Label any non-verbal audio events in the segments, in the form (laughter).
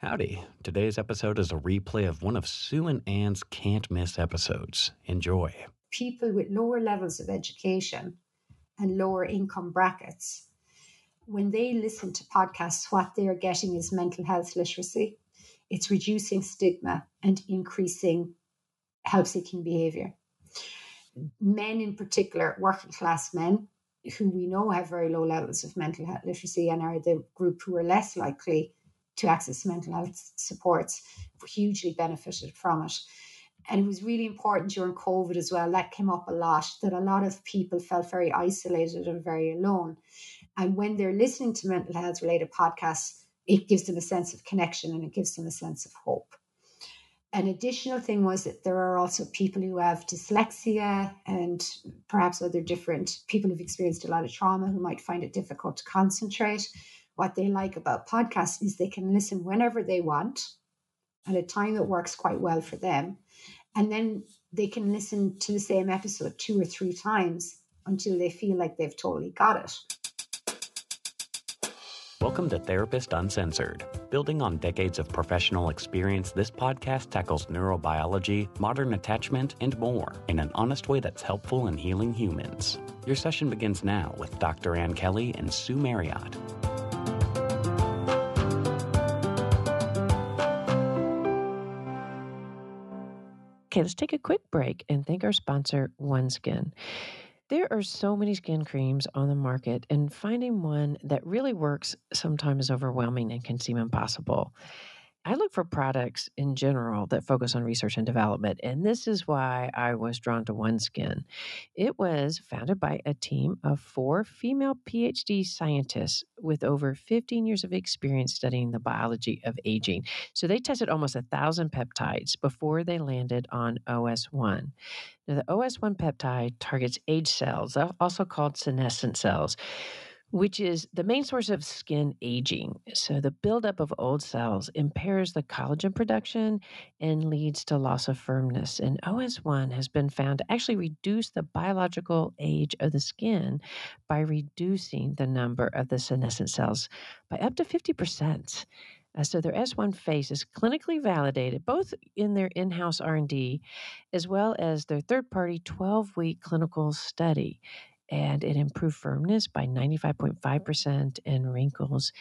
Howdy. Today's episode is a replay of one of Sue and Anne's can't miss episodes. Enjoy. People with lower levels of education and lower income brackets, when they listen to podcasts, what they are getting is mental health literacy. It's reducing stigma and increasing help seeking behavior. Men, in particular, working class men, who we know have very low levels of mental health literacy and are the group who are less likely to access mental health supports hugely benefited from it. And it was really important during COVID as well. That came up a lot that a lot of people felt very isolated and very alone. And when they're listening to mental health related podcasts, it gives them a sense of connection and it gives them a sense of hope. An additional thing was that there are also people who have dyslexia and perhaps other different people who've experienced a lot of trauma who might find it difficult to concentrate what they like about podcasts is they can listen whenever they want at a time that works quite well for them. And then they can listen to the same episode two or three times until they feel like they've totally got it. Welcome to Therapist Uncensored. Building on decades of professional experience, this podcast tackles neurobiology, modern attachment, and more in an honest way that's helpful in healing humans. Your session begins now with Dr. Anne Kelly and Sue Marriott. Okay, let's take a quick break and thank our sponsor, OneSkin. There are so many skin creams on the market, and finding one that really works sometimes is overwhelming and can seem impossible. I look for products in general that focus on research and development, and this is why I was drawn to OneSkin. It was founded by a team of four female PhD scientists with over 15 years of experience studying the biology of aging. So they tested almost a thousand peptides before they landed on OS1. Now, the OS1 peptide targets age cells, also called senescent cells which is the main source of skin aging. So, the buildup of old cells impairs the collagen production and leads to loss of firmness. And OS1 has been found to actually reduce the biological age of the skin by reducing the number of the senescent cells by up to 50%. Uh, so their S1 face is clinically validated both in their in-house R&D as well as their third-party 12-week clinical study and it improved firmness by 95.5% and wrinkles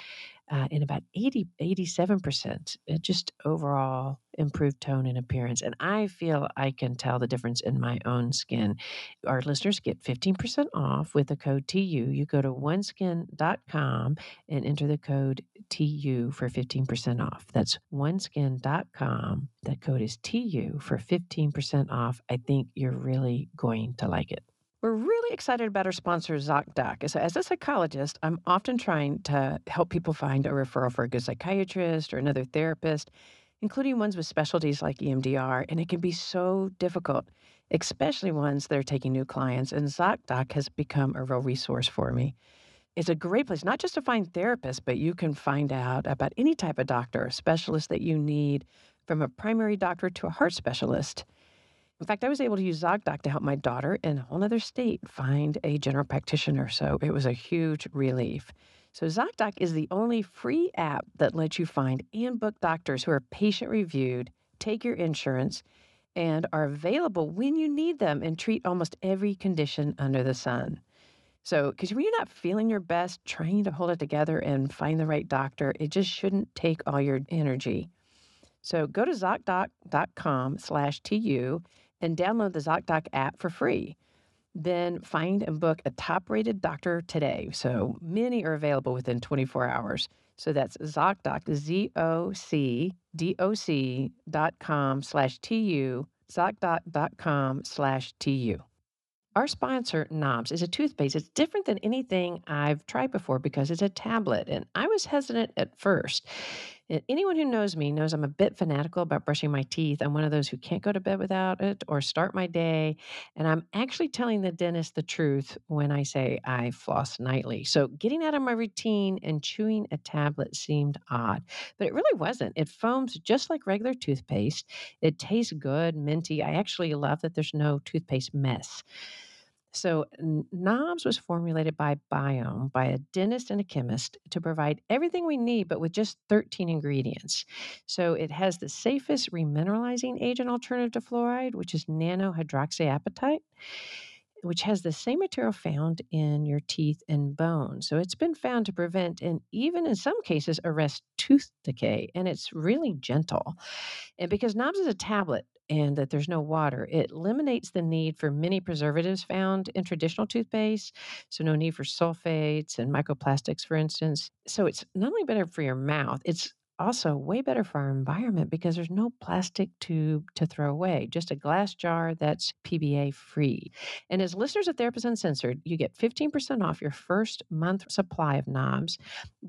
uh, in about 80, 87%. It just overall improved tone and appearance. And I feel I can tell the difference in my own skin. Our listeners get 15% off with the code TU. You go to oneskin.com and enter the code TU for 15% off. That's oneskin.com. That code is TU for 15% off. I think you're really going to like it. We're really excited about our sponsor, ZocDoc. As a psychologist, I'm often trying to help people find a referral for a good psychiatrist or another therapist, including ones with specialties like EMDR. And it can be so difficult, especially ones that are taking new clients. And ZocDoc has become a real resource for me. It's a great place, not just to find therapists, but you can find out about any type of doctor or specialist that you need, from a primary doctor to a heart specialist. In fact, I was able to use ZocDoc to help my daughter in a whole other state find a general practitioner. So it was a huge relief. So ZocDoc is the only free app that lets you find and book doctors who are patient reviewed, take your insurance, and are available when you need them and treat almost every condition under the sun. So, because when you're not feeling your best, trying to hold it together and find the right doctor, it just shouldn't take all your energy. So go to ZocDoc.com slash TU and download the ZocDoc app for free. Then find and book a top rated doctor today. So many are available within 24 hours. So that's ZocDoc, Z O C D O C dot com slash TU, ZocDoc.com slash TU. Our sponsor, Nobs, is a toothpaste. It's different than anything I've tried before because it's a tablet. And I was hesitant at first. Anyone who knows me knows I'm a bit fanatical about brushing my teeth. I'm one of those who can't go to bed without it or start my day. And I'm actually telling the dentist the truth when I say I floss nightly. So getting out of my routine and chewing a tablet seemed odd, but it really wasn't. It foams just like regular toothpaste. It tastes good, minty. I actually love that there's no toothpaste mess. So, Nobs was formulated by Biome, by a dentist and a chemist, to provide everything we need, but with just 13 ingredients. So, it has the safest remineralizing agent alternative to fluoride, which is nanohydroxyapatite which has the same material found in your teeth and bones. So it's been found to prevent and even in some cases arrest tooth decay, and it's really gentle. And because Nobs is a tablet, and that there's no water. It eliminates the need for many preservatives found in traditional toothpaste. So, no need for sulfates and microplastics, for instance. So, it's not only better for your mouth, it's also way better for our environment because there's no plastic tube to throw away, just a glass jar that's PBA free. And as listeners of Therapist Uncensored, you get 15% off your first month supply of Nobs.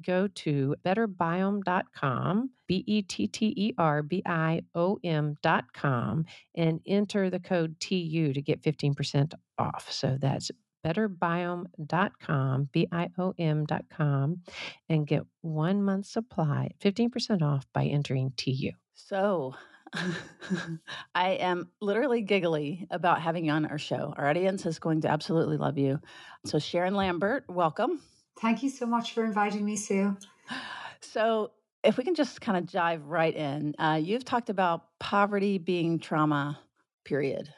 Go to betterbiome.com, B E T T E R B I O M.com, and enter the code TU to get 15% off. So that's betterbiome.com, B I O M.com, and get one month supply, 15% off by entering TU. So, (laughs) I am literally giggly about having you on our show. Our audience is going to absolutely love you. So, Sharon Lambert, welcome. Thank you so much for inviting me, Sue. (gasps) So, if we can just kind of dive right in, uh, you've talked about poverty being trauma, period.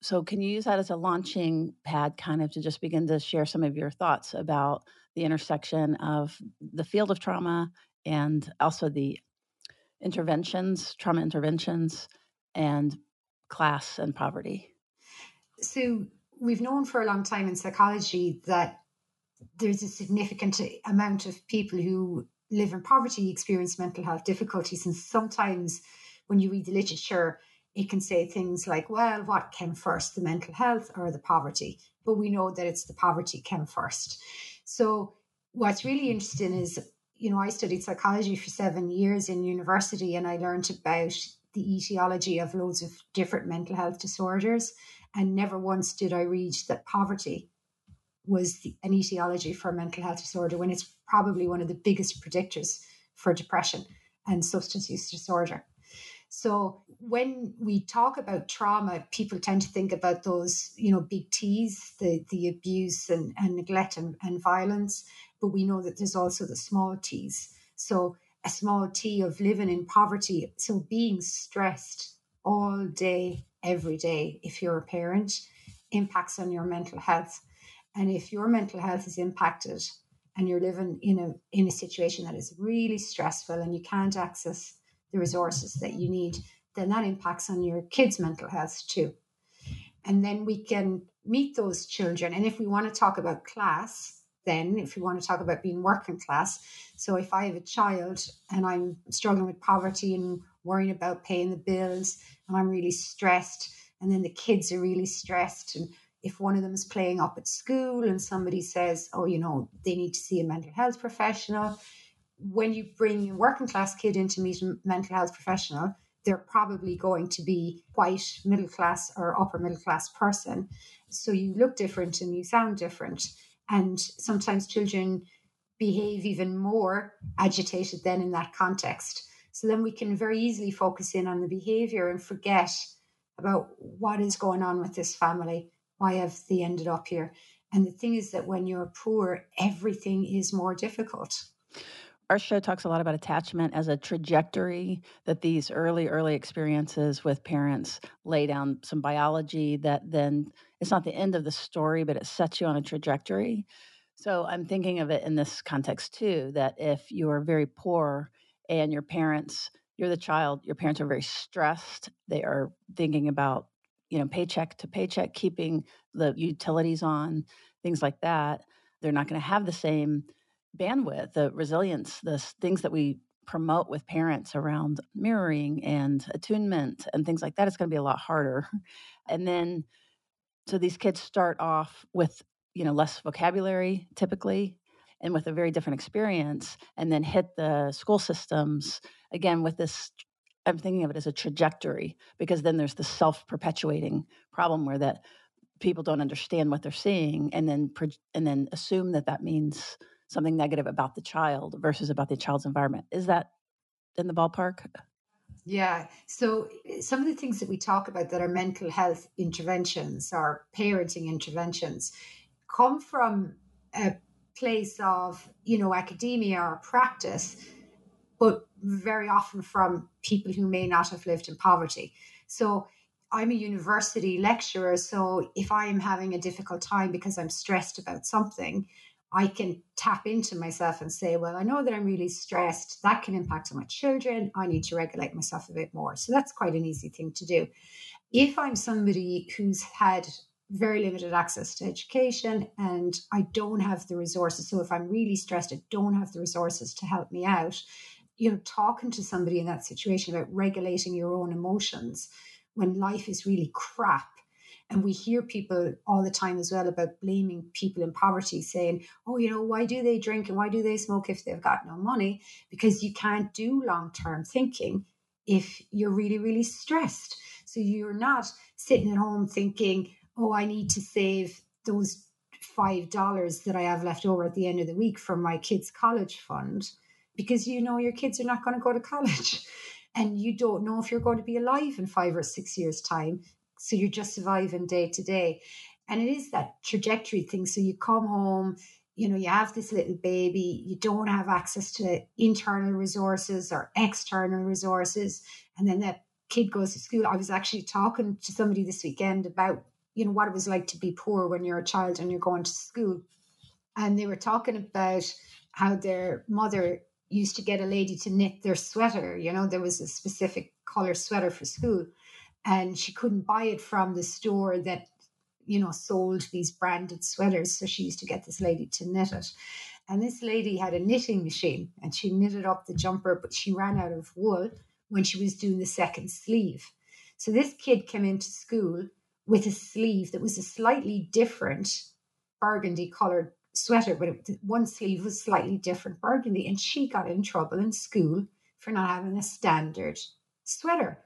So, can you use that as a launching pad kind of to just begin to share some of your thoughts about the intersection of the field of trauma and also the interventions, trauma interventions, and class and poverty? So, we've known for a long time in psychology that there's a significant amount of people who live in poverty experience mental health difficulties. And sometimes when you read the literature, it can say things like, well, what came first, the mental health or the poverty? But we know that it's the poverty came first. So, what's really interesting is, you know, I studied psychology for seven years in university and I learned about the etiology of loads of different mental health disorders. And never once did I read that poverty was the, an etiology for a mental health disorder when it's probably one of the biggest predictors for depression and substance use disorder. So when we talk about trauma, people tend to think about those, you know, big T's, the, the abuse and, and neglect and, and violence. But we know that there's also the small T's. So a small T of living in poverty. So being stressed all day, every day, if you're a parent, impacts on your mental health. And if your mental health is impacted and you're living in a in a situation that is really stressful and you can't access the resources that you need, then that impacts on your kids' mental health too. And then we can meet those children. And if we want to talk about class, then if we want to talk about being working class, so if I have a child and I'm struggling with poverty and worrying about paying the bills and I'm really stressed, and then the kids are really stressed and if one of them is playing up at school and somebody says, oh, you know, they need to see a mental health professional, when you bring a working class kid in to meet a mental health professional, they're probably going to be white, middle class, or upper middle class person. So you look different and you sound different. And sometimes children behave even more agitated than in that context. So then we can very easily focus in on the behavior and forget about what is going on with this family. Why have they ended up here? And the thing is that when you're poor, everything is more difficult our show talks a lot about attachment as a trajectory that these early early experiences with parents lay down some biology that then it's not the end of the story but it sets you on a trajectory. So i'm thinking of it in this context too that if you are very poor and your parents you're the child your parents are very stressed they are thinking about you know paycheck to paycheck keeping the utilities on things like that they're not going to have the same bandwidth, the resilience, the things that we promote with parents around mirroring and attunement and things like that, it's going to be a lot harder. (laughs) And then, so these kids start off with, you know, less vocabulary typically and with a very different experience, and then hit the school systems again with this. I'm thinking of it as a trajectory because then there's the self perpetuating problem where that people don't understand what they're seeing and then and then assume that that means something negative about the child versus about the child's environment. Is that in the ballpark? Yeah. So eh, some of the things that we talk about that are mental health interventions or parenting interventions come from a place of, you know, academia or practice, but very often from people who may not have lived in poverty. So I'm a university lecturer. So if I am having a difficult time because I'm stressed about something, I can tap into myself and say, well, I know that I'm really stressed. That can impact on my children. I need to regulate myself a bit more. So that's quite an easy thing to do. If I'm somebody who's had very limited access to education and I don't have the resources, so if I'm really stressed, I don't have the resources to help me out, you know, talking to somebody in that situation about regulating your own emotions when life is really crap and we hear people all the time as well about blaming people in poverty, saying, oh, you know, why do they drink and why do they smoke if they've got no money? Because you can't do long term thinking if you're really, really stressed. So you're not sitting at home thinking, oh, I need to save those five dollars that I have left over at the end of the week from my kids' college fund because you know your kids are not going to go to college (laughs) and you don't know if you're going to be alive in five or six years' time. So you're just surviving day to day. And it is that trajectory thing. So you come home, you know, you have this little baby, you don't have access to internal resources or external resources. And then that kid goes to school. I was actually talking to somebody this weekend about, you know, what it was like to be poor when you're a child and you're going to school. And they were talking about how their mother used to get a lady to knit their sweater. You know, there was a specific color sweater for school and she couldn't buy it from the store that you know sold these branded sweaters so she used to get this lady to knit it. And this lady had a knitting machine and she knitted up the jumper but she ran out of wool when she was doing the second sleeve. So this kid came into school with a sleeve that was a slightly different burgundy colored sweater but it, one sleeve was slightly different burgundy and she got in trouble in school for not having a standard sweater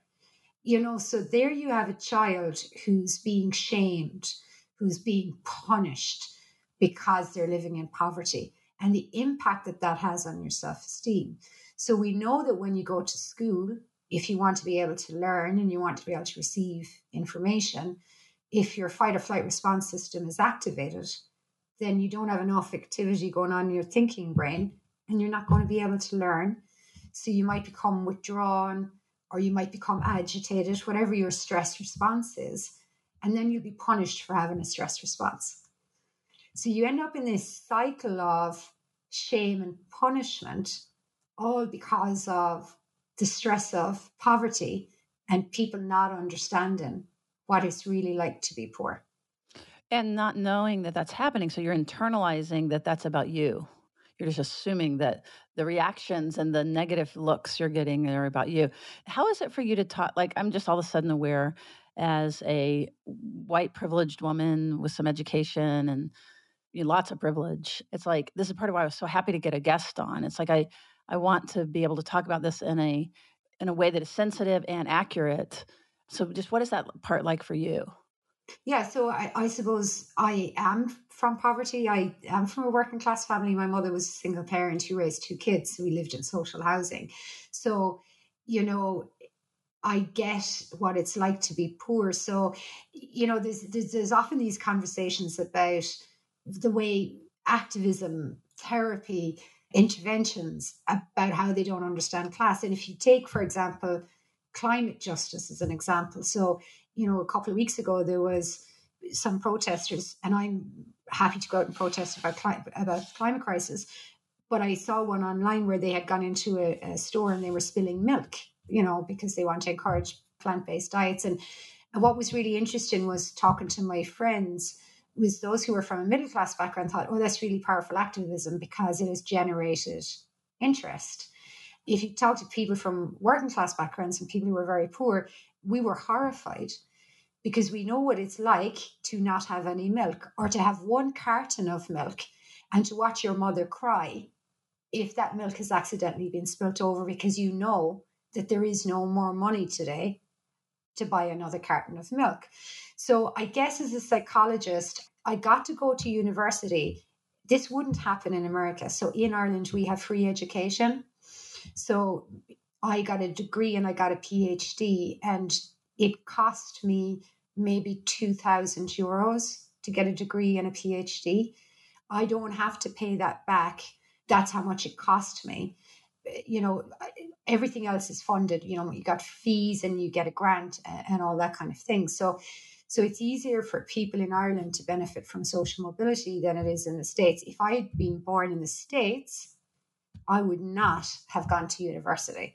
you know so there you have a child who's being shamed who's being punished because they're living in poverty and the impact that that has on your self-esteem. So we know that when you go to school if you want to be able to learn and you want to be able to receive information if your fight or flight response system is activated then you don't have enough activity going on in your thinking brain and you're not going to be able to learn. So you might become withdrawn or you might become agitated, whatever your stress response is, and then you'll be punished for having a stress response. So you end up in this cycle of shame and punishment, all because of the stress of poverty and people not understanding what it's really like to be poor. And not knowing that that's happening. So you're internalizing that that's about you you're just assuming that the reactions and the negative looks you're getting are about you. How is it for you to talk? Like, I'm just all of a sudden aware as a white privileged woman with some education and you know, lots of privilege. It's like this is part of why I was so happy to get a guest on. It's like I I want to be able to talk about this in a in a way that is sensitive and accurate. So just what is that part like for you? Yeah, so I, I suppose I am from poverty. I am from a working class family. My mother was a single parent who raised two kids. We lived in social housing. So, you know, I get what it's like to be poor. So, you know, there's, there's, there's often these conversations about the way activism, therapy, interventions about how they don't understand class. And if you take, for example, climate justice as an example. So you know, a couple of weeks ago, there was some protesters, and I'm happy to go out and protest about cli- about climate crisis. But I saw one online where they had gone into a, a store and they were spilling milk, you know, because they want to encourage plant based diets. And and what was really interesting was talking to my friends was those who were from a middle class background thought, oh, that's really powerful activism because it has generated interest. If you talk to people from working class backgrounds and people who were very poor, we were horrified because we know what it's like to not have any milk or to have one carton of milk and to watch your mother cry if that milk has accidentally been spilt over because you know that there is no more money today to buy another carton of milk. So I guess as a psychologist, I got to go to university. This wouldn't happen in America. So in Ireland, we have free education. So I got a degree and I got a PhD, and it cost me maybe 2,000 euros to get a degree and a PhD. I don't have to pay that back. That's how much it cost me. You know, everything else is funded. You know, you got fees and you get a grant and all that kind of thing. So, so it's easier for people in Ireland to benefit from social mobility than it is in the States. If I had been born in the States, I would not have gone to university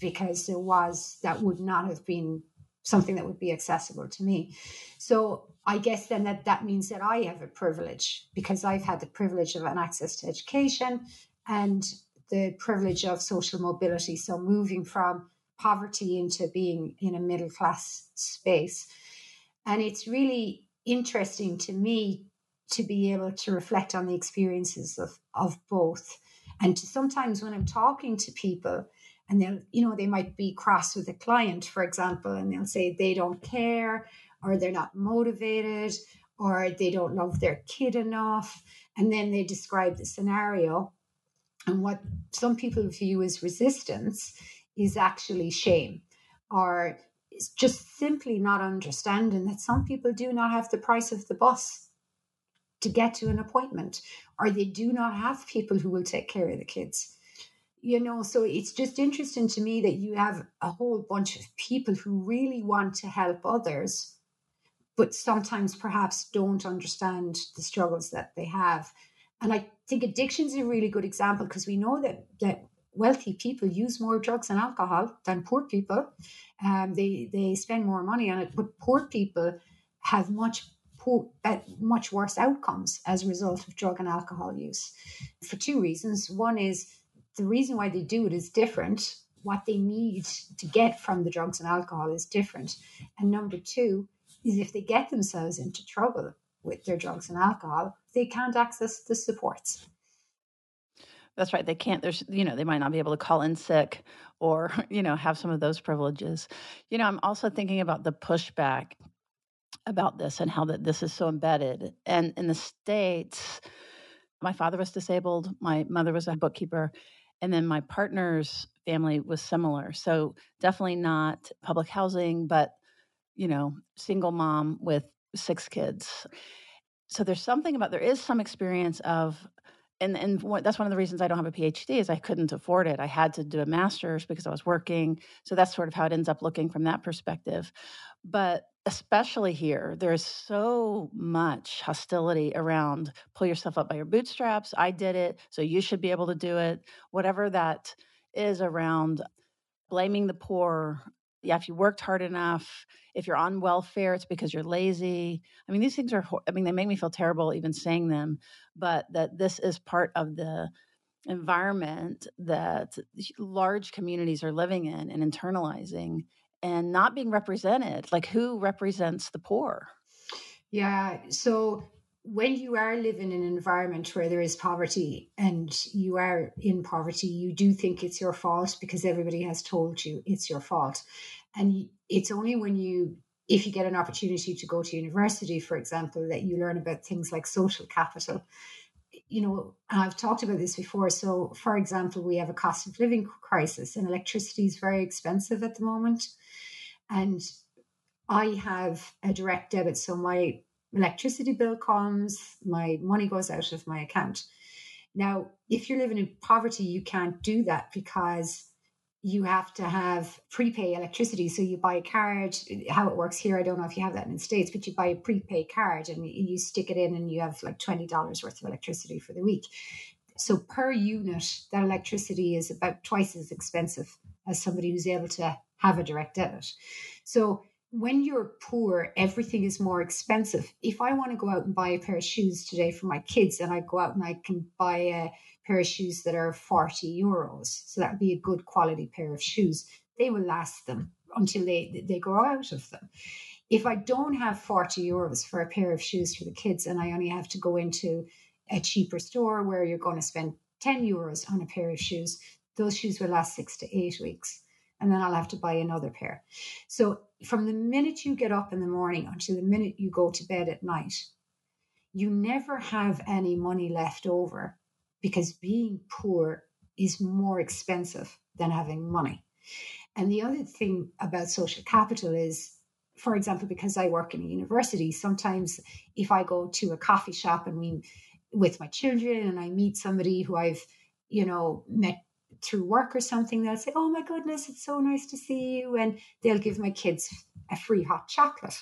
because there was that would not have been something that would be accessible to me. So I guess then that that means that I have a privilege because I've had the privilege of an access to education and the privilege of social mobility. So moving from poverty into being in a middle class space. And it's really interesting to me to be able to reflect on the experiences of, of both. And to sometimes when I'm talking to people, and they'll, you know, they might be cross with a client, for example, and they'll say they don't care or they're not motivated or they don't love their kid enough. And then they describe the scenario. And what some people view as resistance is actually shame or it's just simply not understanding that some people do not have the price of the bus to get to an appointment or they do not have people who will take care of the kids you know so it's just interesting to me that you have a whole bunch of people who really want to help others but sometimes perhaps don't understand the struggles that they have. And i think addiction is a really good example because we know that that wealthy people use more drugs and alcohol than poor people. Um, they they spend more money on it but poor people have much poor, uh, much worse outcomes as a result of drug and alcohol use for two reasons. One is the reason why they do it is different. What they need to get from the drugs and alcohol is different. And number two is if they get themselves into trouble with their drugs and alcohol, they can't access the supports. That's right. They can't, there's, you know, they might not be able to call in sick or, (laughs) you know, have some of those privileges. You know, I'm also thinking about the pushback about this and how that this is so embedded. And in the States, my father was disabled, my mother was a bookkeeper, and then my partner's family was similar. So definitely not public housing, but, you know, single mom with six kids. So there's something about, there is some experience of, and, and that's one of the reasons I don't have a PhD is I couldn't afford it. I had to do a master's because I was working. So that's sort of how it ends up looking from that perspective. But especially here, there's so much hostility around pull yourself up by your bootstraps. I did it, so you should be able to do it. Whatever that is around blaming the poor. Yeah, if you worked hard enough, if you're on welfare, it's because you're lazy. I mean, these things are, I mean, they make me feel terrible even saying them, but that this is part of the environment that large communities are living in and internalizing and not being represented. Like, who represents the poor? Yeah. So, when you are living in an environment where there is poverty and you are in poverty, you do think it's your fault because everybody has told you it's your fault. And it's only when you, if you get an opportunity to go to university, for example, that you learn about things like social capital. You know, I've talked about this before. So, for example, we have a cost of living crisis and electricity is very expensive at the moment. And I have a direct debit. So my electricity bill comes, my money goes out of my account. Now, if you're living in poverty, you can't do that because you have to have prepay electricity. So you buy a card. How it works here, I don't know if you have that in the States, but you buy a prepay card and you stick it in and you have like $20 worth of electricity for the week. So per unit, that electricity is about twice as expensive as somebody who's able to have a direct debit. So when you're poor, everything is more expensive. If I want to go out and buy a pair of shoes today for my kids, and I go out and I can buy a pair of shoes that are 40 euros, so that would be a good quality pair of shoes, they will last them until they, they grow out of them. If I don't have 40 euros for a pair of shoes for the kids and I only have to go into a cheaper store where you're going to spend 10 euros on a pair of shoes, those shoes will last six to eight weeks and then I'll have to buy another pair. So from the minute you get up in the morning until the minute you go to bed at night, you never have any money left over because being poor is more expensive than having money. And the other thing about social capital is, for example, because I work in a university, sometimes if I go to a coffee shop and we with my children and I meet somebody who I've, you know, met through work or something, they'll say, Oh my goodness, it's so nice to see you. And they'll give my kids a free hot chocolate.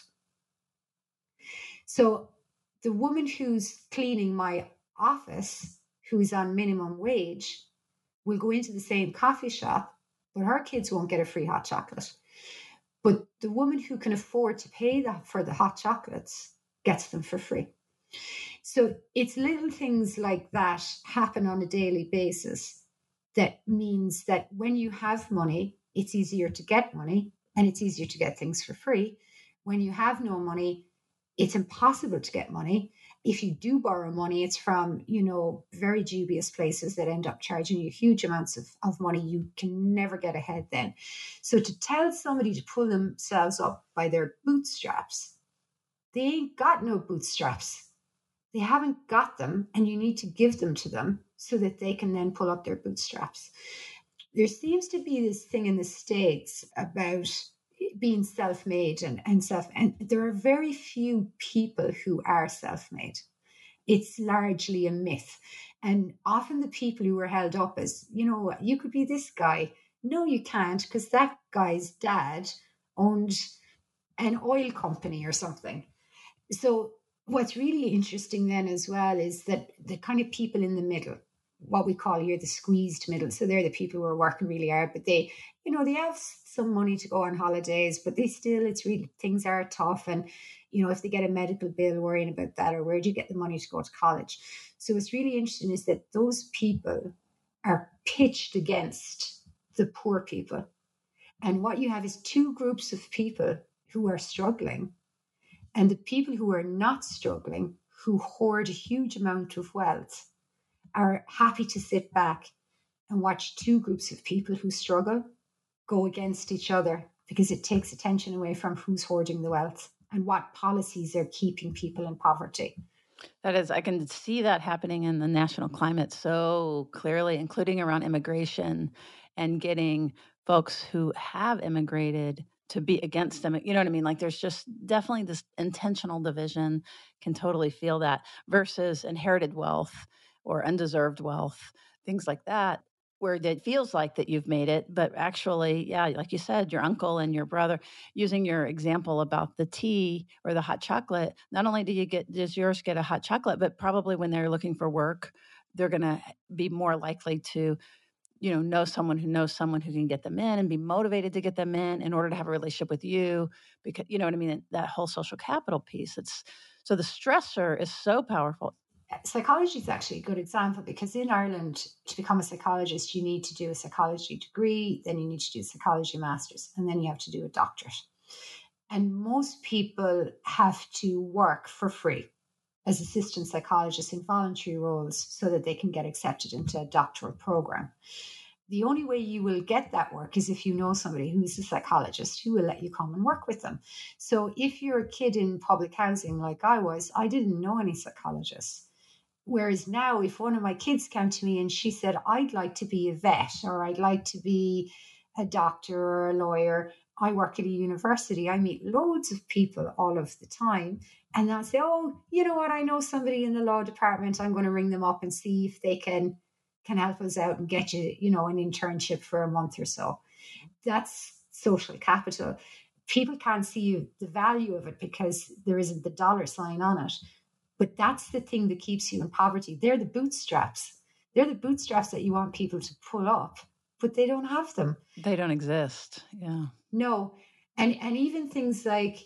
So the woman who's cleaning my office, who's on minimum wage, will go into the same coffee shop, but her kids won't get a free hot chocolate. But the woman who can afford to pay that for the hot chocolates gets them for free. So it's little things like that happen on a daily basis that means that when you have money, it's easier to get money and it's easier to get things for free. When you have no money, it's impossible to get money. If you do borrow money, it's from, you know, very dubious places that end up charging you huge amounts of, of money. You can never get ahead then. So to tell somebody to pull themselves up by their bootstraps, they ain't got no bootstraps. They haven't got them, and you need to give them to them so that they can then pull up their bootstraps. There seems to be this thing in the States about being self-made and, and self and there are very few people who are self-made. It's largely a myth. And often the people who are held up as you know you could be this guy. No you can't because that guy's dad owned an oil company or something. So what's really interesting then as well is that the kind of people in the middle what we call here the squeezed middle. So they're the people who are working really hard, but they, you know, they have some money to go on holidays, but they still, it's really, things are tough. And, you know, if they get a medical bill, worrying about that, or where do you get the money to go to college? So what's really interesting is that those people are pitched against the poor people. And what you have is two groups of people who are struggling, and the people who are not struggling, who hoard a huge amount of wealth are happy to sit back and watch two groups of people who struggle go against each other because it takes attention away from who's hoarding the wealth and what policies are keeping people in poverty. That is, I can see that happening in the national climate so clearly, including around immigration and getting folks who have immigrated to be against them. You know what I mean? Like there's just definitely this intentional division, can totally feel that versus inherited wealth or undeserved wealth, things like that, where it feels like that you've made it, but actually, yeah, like you said, your uncle and your brother, using your example about the tea or the hot chocolate, not only do you get does yours get a hot chocolate, but probably when they're looking for work, they're gonna be more likely to you know know someone who knows someone who can get them in and be motivated to get them in in order to have a relationship with you because you know what i mean that whole social capital piece. It's so the stressor is so powerful psychology is actually a good example because in Ireland, to become a psychologist, you need to do a psychology degree, then you need to do a psychology master's, and then you have to do a doctorate. And most people have to work for free as assistant psychologists in voluntary roles so that they can get accepted into a doctoral program. The only way you will get that work is if you know somebody who's a psychologist who will let you come and work with them. So if you're a kid in public housing like I was, I didn't know any psychologists. Whereas now, if one of my kids came to me and she said, I'd like to be a vet or I'd like to be a doctor or a lawyer, I work at a university, I meet loads of people all of the time. And I'll say, Oh, you know what? I know somebody in the law department. I'm going to ring them up and see if they can can help us out and get you, you know, an internship for a month or so. That's social capital. People can't see the value of it because there isn't the dollar sign on it. But that's the thing that keeps you in poverty. They're the bootstraps. They're the bootstraps that you want people to pull up, but they don't have them. They don't exist. Yeah. No. And and even things like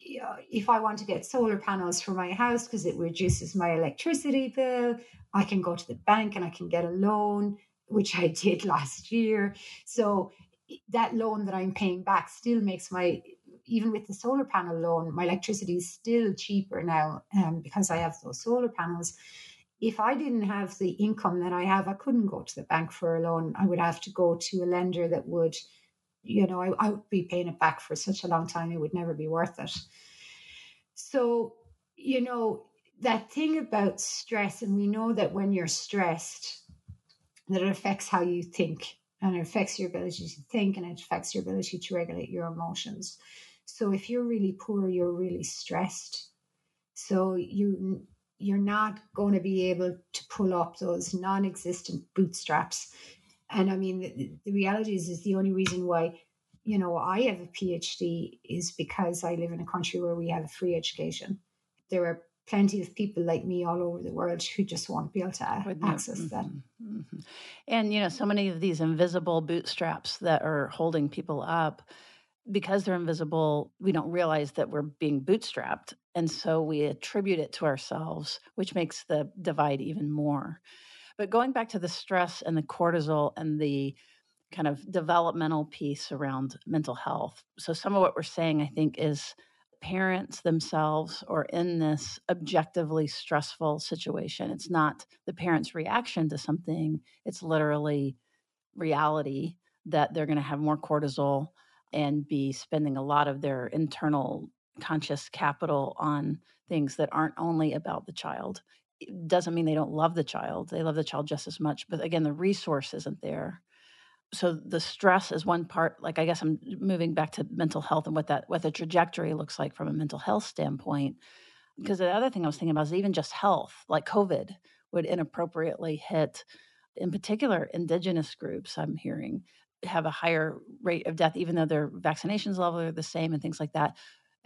you know, if I want to get solar panels for my house because it reduces my electricity bill, I can go to the bank and I can get a loan, which I (laughs) did last year. So that loan that I'm paying back still makes my even with the solar panel loan, my electricity is still cheaper now um, because I have those solar panels. If I didn't have the income that I have, I couldn't go to the bank for a loan. I would have to go to a lender that would, you know, I, I would be paying it back for such a long time, it would never be worth it. So, you know, that thing about stress, and we know that when you're stressed, that it affects how you think and it affects your ability to think and it affects your ability to regulate your emotions. So if you're really poor, you're really stressed. So you you're not going to be able to pull up those non-existent bootstraps. And I mean, the, the reality is, is the only reason why you know I have a PhD is because I live in a country where we have a free education. There are plenty of people like me all over the world who just won't be able to Wouldn't access mm-hmm, that. Mm-hmm. And, you know, so many of these invisible bootstraps that are holding people up, because they're invisible, we don't realize that we're being bootstrapped. And so we attribute it to ourselves, which makes the divide even more. But going back to the stress and the cortisol and the kind of developmental piece around mental health. So, some of what we're saying, I think, is parents themselves are in this objectively stressful situation. It's not the parent's reaction to something, it's literally reality that they're going to have more cortisol and be spending a lot of their internal conscious capital on things that aren't only about the child. It doesn't mean they don't love the child. They love the child just as much, but again, the resource isn't there so the stress is one part like i guess i'm moving back to mental health and what that what the trajectory looks like from a mental health standpoint because the other thing i was thinking about is even just health like covid would inappropriately hit in particular indigenous groups i'm hearing have a higher rate of death even though their vaccinations level are the same and things like that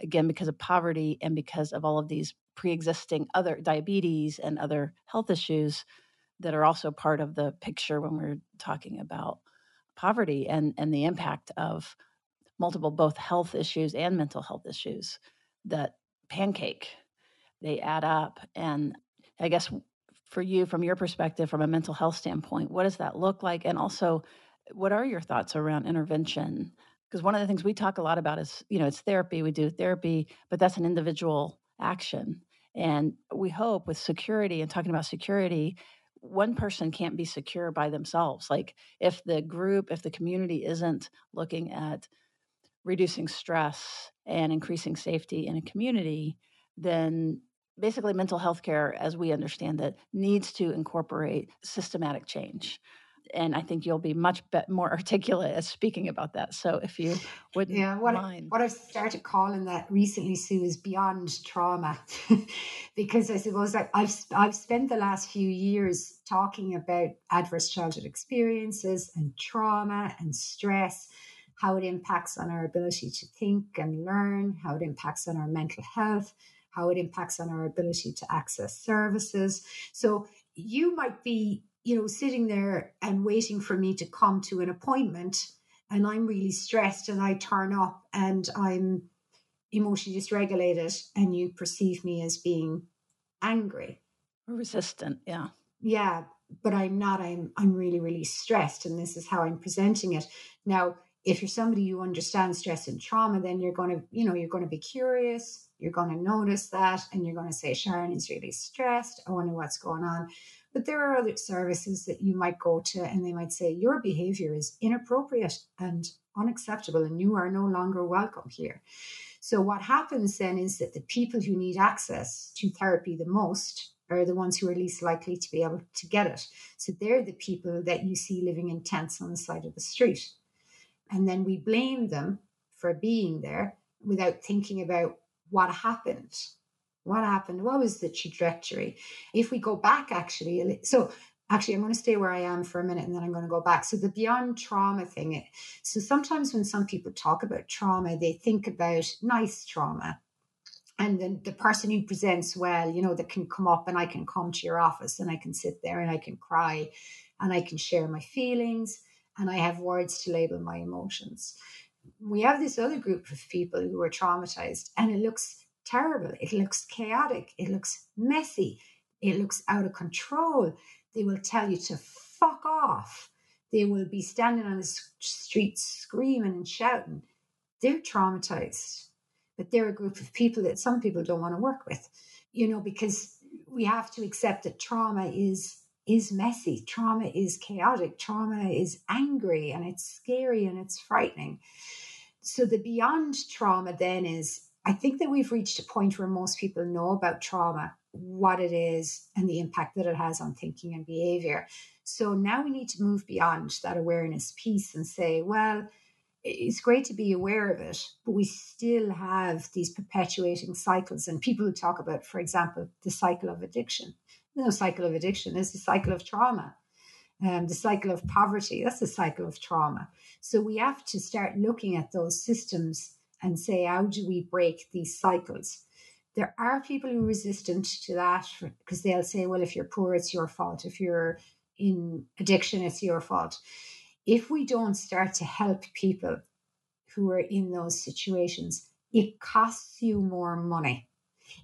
again because of poverty and because of all of these pre-existing other diabetes and other health issues that are also part of the picture when we're talking about poverty and and the impact of multiple both health issues and mental health issues that pancake they add up. And i guess for you from your perspective from a mental health standpoint what does that look like? And also what are your thoughts around intervention? Because one of the things we talk a lot about is you know it's therapy we do therapy but that's an individual action. And we hope with security and talking about security one person can't be secure by themselves. Like if the group, if the community isn't looking at reducing stress and increasing safety in a community, then basically mental health care, as we understand it, needs to incorporate systematic change and I think you'll be much be- more (laughs) articulate as speaking about that. So if you would yeah, what mind. I, what I've started calling that recently, Sue, is beyond trauma, (laughs) because I suppose like I've I've spent the last few years talking about adverse childhood experiences and trauma and stress. How it impacts on our ability to think and learn, how it impacts on our mental health, how it impacts on our ability to access services. So you might be you know, sitting there and waiting for me to come to an appointment and I'm really stressed and I turn up and I'm emotionally dysregulated and you perceive me as being angry or resistant, yeah. Yeah, but I'm not. I'm I'm really really stressed and this is how I'm presenting it. Now, if you're somebody who understands stress and trauma, then you're going to, you know, you're going to be curious, you're going to notice that and you're going to say Sharon is really stressed. I wonder what's going on. But there are other services that you might go to and they might say, Your behavior is inappropriate and unacceptable, and you are no longer welcome here. So, what happens then is that the people who need access to therapy the most are the ones who are least likely to be able to get it. So, they're the people that you see living in tents on the side of the street. And then we blame them for being there without thinking about what happened what happened? What was the trajectory? If we go back, actually, so actually, I'm going to stay where I am for a minute and then I'm going to go back. So, the beyond trauma thing. So, sometimes when some people talk about trauma, they think about nice trauma. And then the person who presents well, you know, that can come up and I can come to your office and I can sit there and I can cry and I can share my feelings and I have words to label my emotions. We have this other group of people who are traumatized and it looks terrible. It looks chaotic. It looks messy. It looks out of control. They will tell you to fuck off. They will be standing on the street screaming and shouting. They're traumatized, but they're a group of people that some people don't want to work with, you know, because we have to accept that trauma is is messy trauma is chaotic trauma is angry and it's scary and it's frightening so the beyond trauma then is I think that we've reached a point where most people know about trauma, what it is, and the impact that it has on thinking and behavior. So now we need to move beyond that awareness piece and say, well, it's great to be aware of it, but we still have these perpetuating cycles. And people who talk about, for example, the cycle of addiction. no cycle of addiction, there's the cycle of trauma. Um, the cycle of poverty, that's the cycle of trauma. So we have to start looking at those systems and say, how do we break these cycles? There are people who are resistant to that because they'll say, well, if you're poor, it's your fault. If you're in addiction, it's your fault. If we don't start to help people who are in those situations, it costs you more money.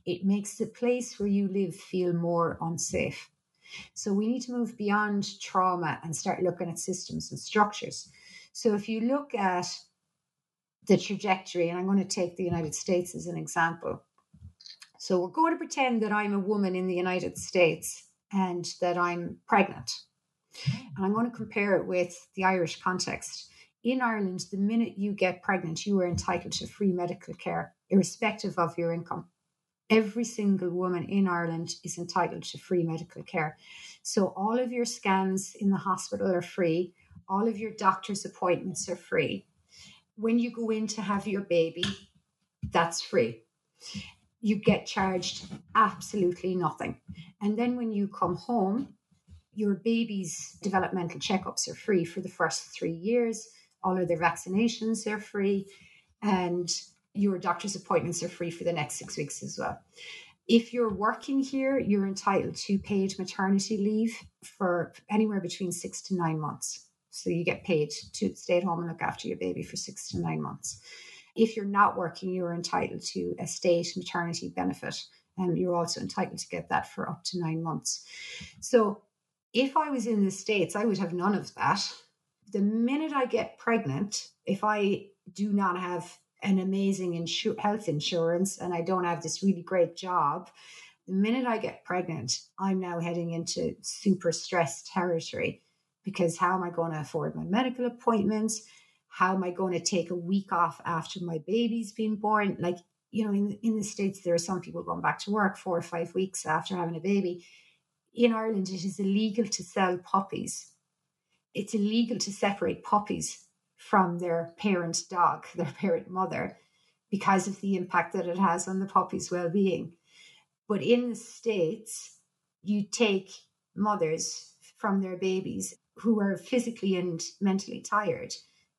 It makes the place where you live feel more unsafe. So we need to move beyond trauma and start looking at systems and structures. So if you look at the trajectory, and I'm going to take the United States as an example. So we're going to pretend that I'm a woman in the United States and that I'm pregnant. And I'm going to compare it with the Irish context. In Ireland, the minute you get pregnant, you are entitled to free medical care, irrespective of your income. Every single woman in Ireland is entitled to free medical care. So all of your scans in the hospital are free, all of your doctor's appointments are free. When you go in to have your baby, that's free. You get charged absolutely nothing. And then when you come home, your baby's developmental checkups are free for the first three years. All of their vaccinations are free. And your doctor's appointments are free for the next six weeks as well. If you're working here, you're entitled to paid maternity leave for anywhere between six to nine months. So you get paid to stay at home and look after your baby for six to nine months. If you're not working, you're entitled to a state maternity benefit, and you're also entitled to get that for up to nine months. So if I was in the States, I would have none of that. The minute I get pregnant, if I do not have an amazing insu- health insurance and I don't have this really great job, the minute I get pregnant, I'm now heading into super stressed territory because how am I going to afford my medical appointments? How am I going to take a week off after my baby's been born? Like, you know, in, in the States, there are some people going back to work four or five weeks after having a baby. In Ireland, it is illegal to sell puppies. It's illegal to separate puppies from their parent dog, (laughs) their parent mother, because of the impact that it has on the puppy's well being. But in the States, you take mothers from their babies who are physically and mentally tired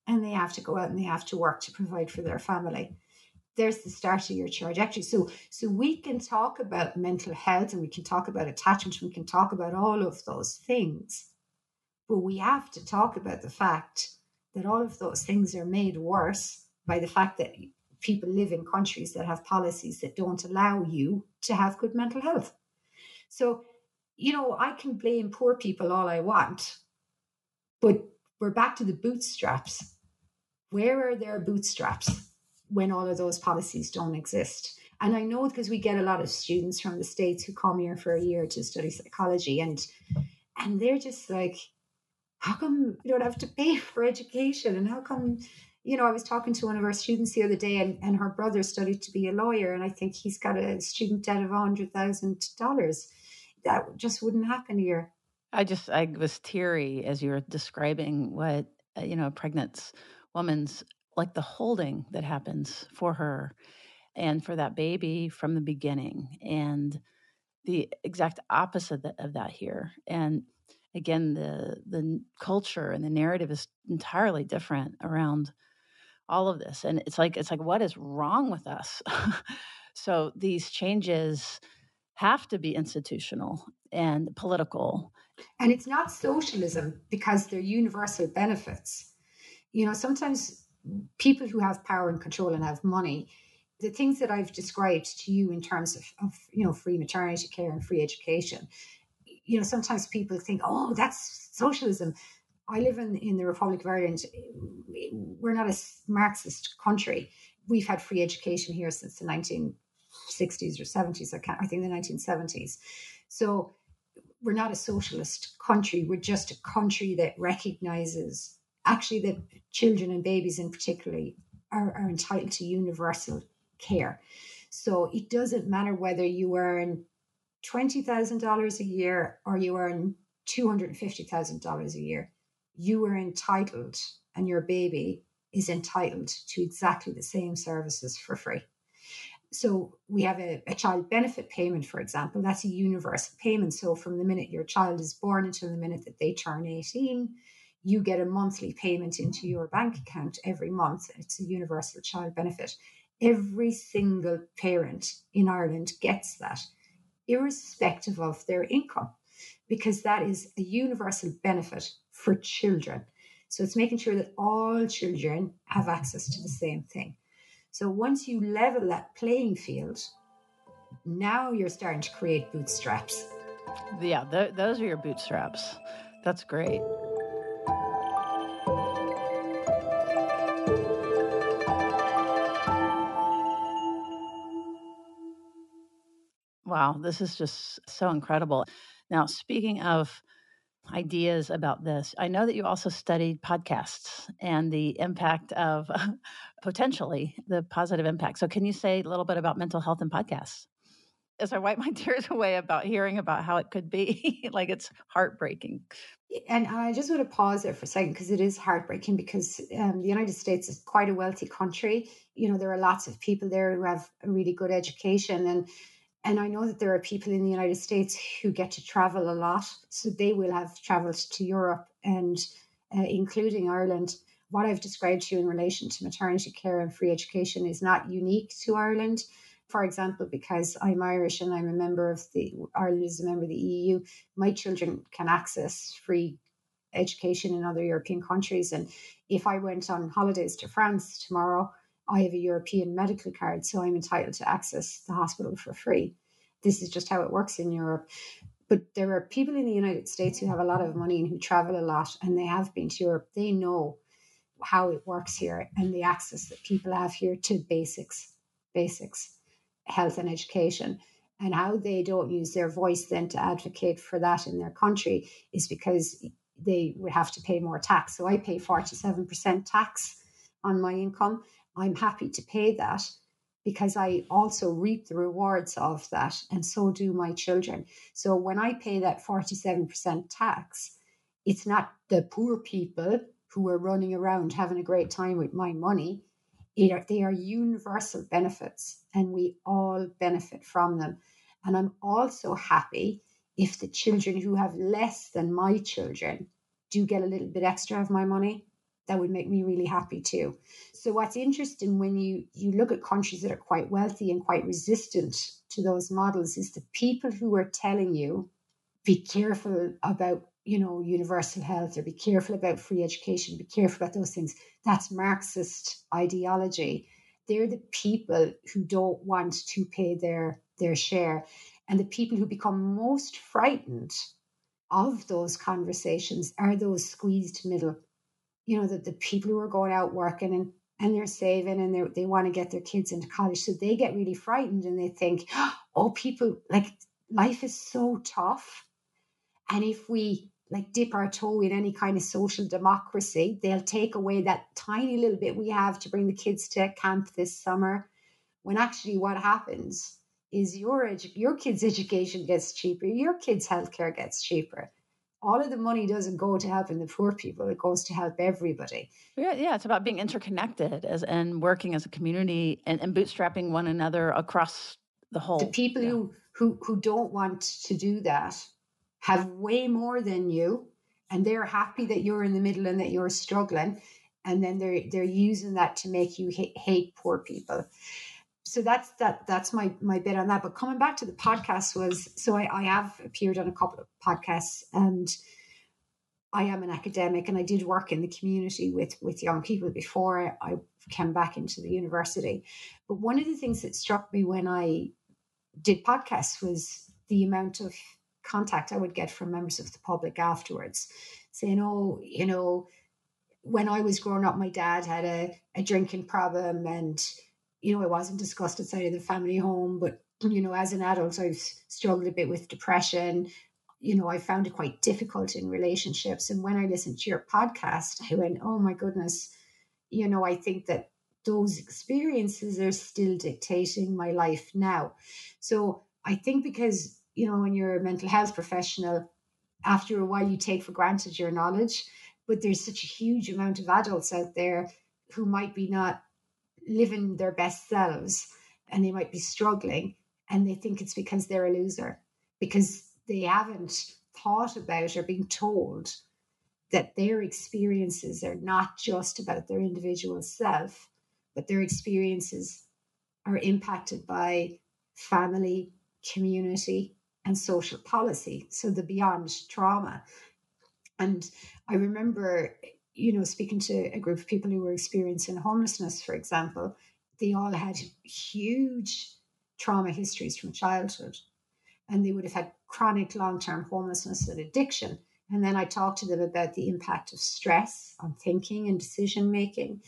and they have to go out and they have to work to provide for their family. There's the start of your trajectory. So so we can talk about mental health and we can talk about attachment we can talk about all of those things but we have to talk about the fact that all of those things are made worse by the fact that people live in countries that have policies that don't allow you to have good mental health. So you know i can blame poor people all i want but we're back to the bootstraps. Where are their bootstraps when all of those policies don't exist? And I know because we get a lot of students from the States who come here for a year to study psychology and and they're just like, how come you don't have to pay (laughs) for education? And how come, you know, I was talking to one of our students the other day and, and her brother studied to be a lawyer, and I think he's got a student debt of hundred thousand dollars. That just wouldn't happen here. I just I was teary as you were describing what uh, you know a pregnant woman's like the holding that happens for her and for that baby from the beginning and the exact opposite of that here. And again the the culture and the narrative is entirely different around all of this. And it's like it's like what is wrong with us? (laughs) So these changes have to be institutional and political and it's not socialism because they're universal benefits. You know, sometimes people who have power and control and have money, the things that I've described to you in terms of, of you know, free maternity care and free education, you know, sometimes people think, oh, that's socialism. I live in, in the Republic of Ireland. We're not a Marxist country. We've had free education here since the 1960s or 70s. I, I think the 1970s. So we're not a socialist country. We're just a country that recognizes actually that children and babies in particularly are, are entitled to universal care. So it doesn't matter whether you earn $20,000 a year or you earn $250,000 a year, you are entitled and your baby is entitled to exactly the same services for free. So we have a, a, child benefit payment, for example, that's a universal payment. So from the minute your child is born until the minute that they turn 18, you get a monthly payment into your bank account every month. It's a universal child benefit. Every single parent in Ireland gets that, irrespective of their income, because that is a universal benefit for children. So it's making sure that all children have access to the same thing. So once you level that playing field, now you're starting to create bootstraps. Yeah, th- those are your bootstraps. That's great. Wow, this is just so incredible. Now, speaking of ideas about this. I know that you also studied podcasts and the impact of (laughs) potentially the positive impact. So, can you say a little bit about mental health and podcasts? As I wipe (laughs) my tears away about hearing about how it could be, (laughs) like it's heartbreaking. And I just want to pause there for a second because it is heartbreaking because um, the United States is quite a wealthy country. You know, there are lots of people there who have a really good education and and I know that there are people in the United States who get to travel a lot. So they will have traveled to Europe and uh, including Ireland. What I've described to you in relation to maternity care and free education is not unique to Ireland. For example, because I'm Irish and I'm a member of the Ireland is a member of the EU, my children can access free education in other European countries. And if I went on holidays to France tomorrow, I have a European medical card, so I'm entitled to access the hospital for free. This is just how it works in Europe. But there are people in the United States who have a lot of money and who travel a lot, and they have been to Europe. They know how it works here and the access that people have here to basics, basics, health and education. And how they don't use their voice then to advocate for that in their country is because they would have to pay more tax. So I pay 47% tax on my income I'm happy to pay that because I also reap the rewards of that, and so do my children. So when I pay that 47% tax, it's not the poor people who are running around having a great time with my money. Are, they are universal benefits, and we all benefit from them. And I'm also happy if the children who have less than my children do get a little bit extra of my money that would make me really happy too. So what's interesting when you you look at countries that are quite wealthy and quite resistant to those models is the people who are telling you be careful about you know universal health or be careful about free education be careful about those things. That's marxist ideology. They're the people who don't want to pay their their share. And the people who become most frightened of those conversations are those squeezed middle you know, the, the people who are going out working and, and they're saving and they they want to get their kids into college. So they get really frightened and they think, (gasps) oh, people, like life is so tough. And if we like dip our toe in any kind of social democracy, they'll take away that tiny little bit we have to bring the kids to camp this summer. When actually what happens is your edu- your kids' education gets cheaper, your kids' healthcare gets cheaper all of the money doesn't go to helping the poor people it goes to help everybody. Yeah yeah it's about being interconnected as and working as a community and, and bootstrapping one another across the whole. The people yeah. who who who don't want to do that have way more than you and they're happy that you're in the middle and that you're struggling and then they're they're using that to make you hate, hate poor people so that's that that's my my bit on that but coming back to the podcast was so I, I have appeared on a couple of podcasts and I am an academic and I did work in the community with with young people before I came back into the university. But one of the things that struck me when I did podcasts was the amount of contact I would get from members of the public afterwards saying, Oh, you know, when I was growing up, my dad had a, a drinking problem and you know, it wasn't discussed outside of the family home, but you know, as an adult, I've struggled a bit with depression. You know, I found it quite difficult in relationships. And when I listened to your podcast, I went, oh my goodness, you know, I think that those experiences are still dictating my life now. So I think because, you know, when you're a mental health professional, after a while you take for granted your knowledge. But there's such a huge amount of adults out there who might be not living their best selves and they might be struggling and they think it's because they're a loser because they haven't thought about or been told that their experiences are not just about their individual self, but their experiences are impacted by family, community, and social policy. So the beyond trauma. And I remember, you know, speaking to a group of people who were experiencing homelessness, for example, they all had huge trauma histories from childhood. And they would have had chronic long term homelessness and addiction. And then I talked to them about the impact of stress on thinking and decision making.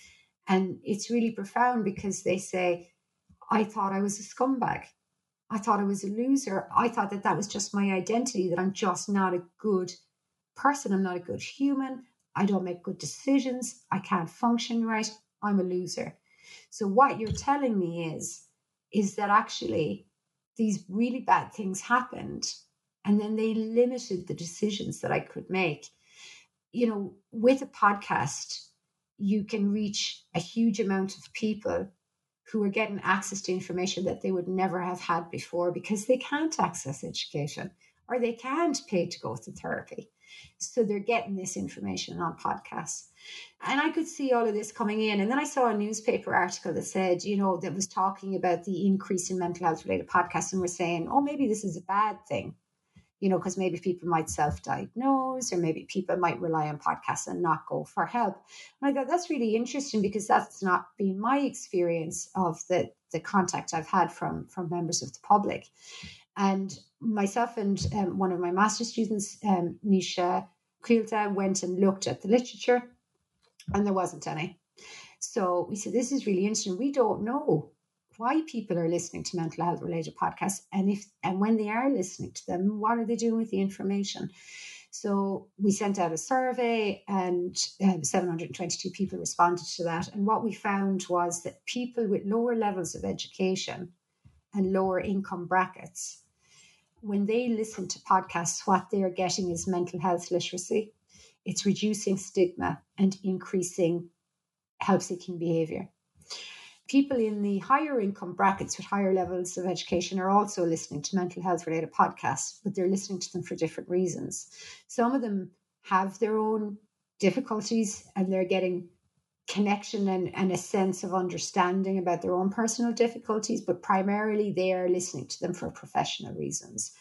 And it's really profound because they say, I thought I was a scumbag. I thought I was a loser. I thought that that was just my identity, that I'm just not a good person. I'm not a good human. I don't make good decisions. I can't function right. I'm a loser. So what you're telling me is, is that actually these really bad things happened and then they limited the decisions that I could make. You know, with a podcast, you can reach a huge amount of people who are getting access to information that they would never have had before because they can't access education or they can't pay to go to therapy. So they're getting this information on podcasts. And I could see all of this coming in. And then I saw a newspaper article that said, you know, that was talking about the increase in mental health related podcasts and we're saying, oh, maybe this is a bad thing you know, because maybe people might self diagnose or maybe people might rely on podcasts and not go for help. And I thought that's really interesting because that's not been my experience of the, the contact I've had from, from members of the public. And myself and um, one of my master's students, um, Nisha Quilta, went and looked at the literature and there wasn't any. So we said, this is really interesting. We don't know why people are listening to mental health related podcasts and if and when they are listening to them what are they doing with the information so we sent out a survey and um, 722 people responded to that and what we found was that people with lower levels of education and lower income brackets when they listen to podcasts what they're getting is mental health literacy it's reducing stigma and increasing help seeking behavior people in the higher income brackets with higher levels of education are also listening to mental health related podcasts, but they're listening to them for different reasons. Some of them have their own difficulties and they're getting connection and, and a sense of understanding about their own personal difficulties, but primarily they are listening to them for professional reasons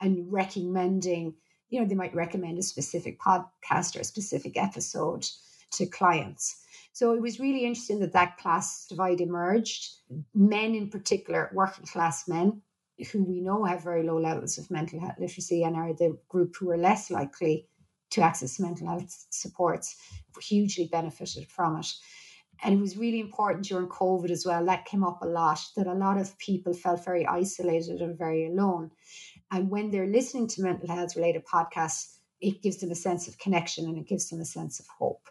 and recommending, you know, they might recommend a specific podcast or a specific episode to clients. So it was really interesting that that class divide emerged. Men, in particular, working class men, who we know have very low levels of mental health literacy and are the group who are less likely to access mental health supports, hugely benefited from it. And it was really important during COVID as well. That came up a lot that a lot of people felt very isolated and very alone. And when they're listening to mental health related podcasts, it gives them a sense of connection and it gives them a sense of hope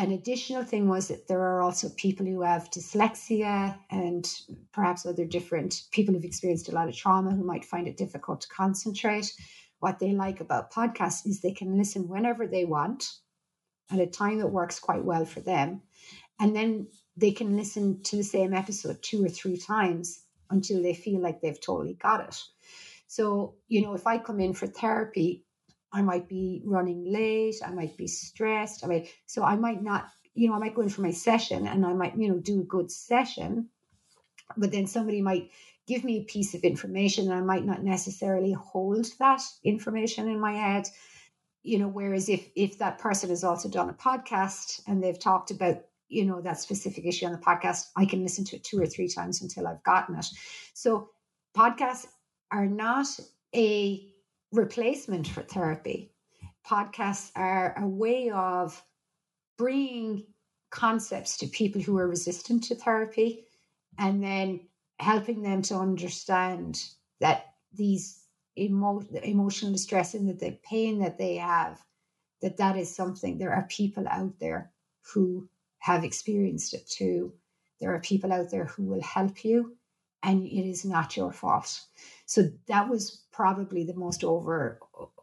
an additional thing was that there are also people who have dyslexia and perhaps other different people who've experienced a lot of trauma who might find it difficult to concentrate. What they like about podcasts is they can listen whenever they want at a time that works quite well for them. And then they can listen to the same episode two or three times until they feel like they've totally got it. So, you know, if I come in for therapy, I might be running late, I might be stressed, I might so I might not, you know, I might go in for my session and I might, you know, do a good session, but then somebody might give me a piece of information and I might not necessarily hold that information in my head. You know, whereas if if that person has also done a podcast and they've talked about you know that specific issue on the podcast i can listen to it two or three times until i've gotten it so podcasts are not a replacement for therapy. Podcasts are a way of bringing concepts to people who are resistant to therapy and then helping them to understand that these emo- emotional distress and that the pain that they have that that is something there are people out there who have experienced it too there are people out there who will help you and it is not your fault so that was probably the most over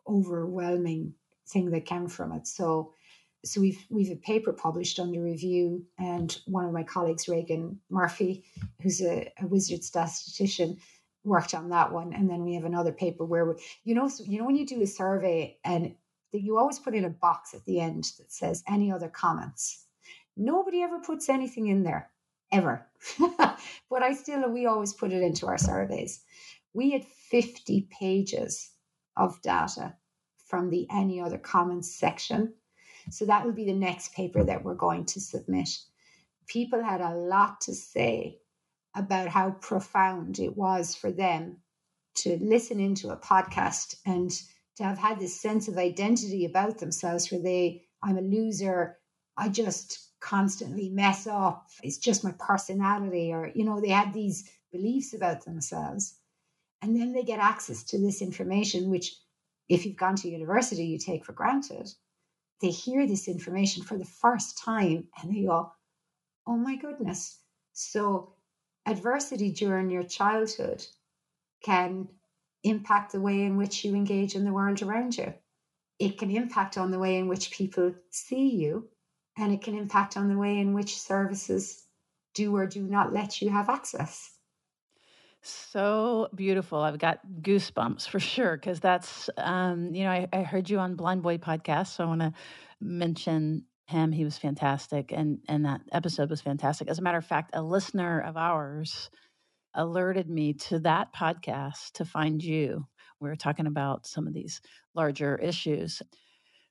overwhelming thing that came from it. So so we've we've a paper published under review, and one of my colleagues, Reagan Murphy, who's a, a wizard statistician, worked on that one. And then we have another paper where we, you know, so, you know when you do a survey and you always put in a box at the end that says any other comments. Nobody ever puts anything in there, ever. (laughs) but I still we always put it into our surveys. We had 50 pages of data from the any other comments section so that will be the next paper that we're going to submit. People had a lot to say about how profound it was for them to listen into a podcast and to have had this sense of identity about themselves where they, I'm a loser, I just constantly mess up, it's just my personality, or, you know, they had these beliefs about themselves. And then they get access to this information, which, if you've gone to university, you take for granted they hear this information for the first time and they go, oh my goodness. So, adversity during your childhood can impact the way in which you engage in the world around you. It can impact on the way in which people see you, and it can impact on the way in which services do or do not let you have access. So beautiful. I've got goosebumps for sure because that's, um, you know, I, I heard you on Blind Boy podcast, so I want to mention him. He was fantastic, and and that episode was fantastic. As a matter of fact, a listener of ours alerted me to that podcast to find you. We were talking about some of these larger issues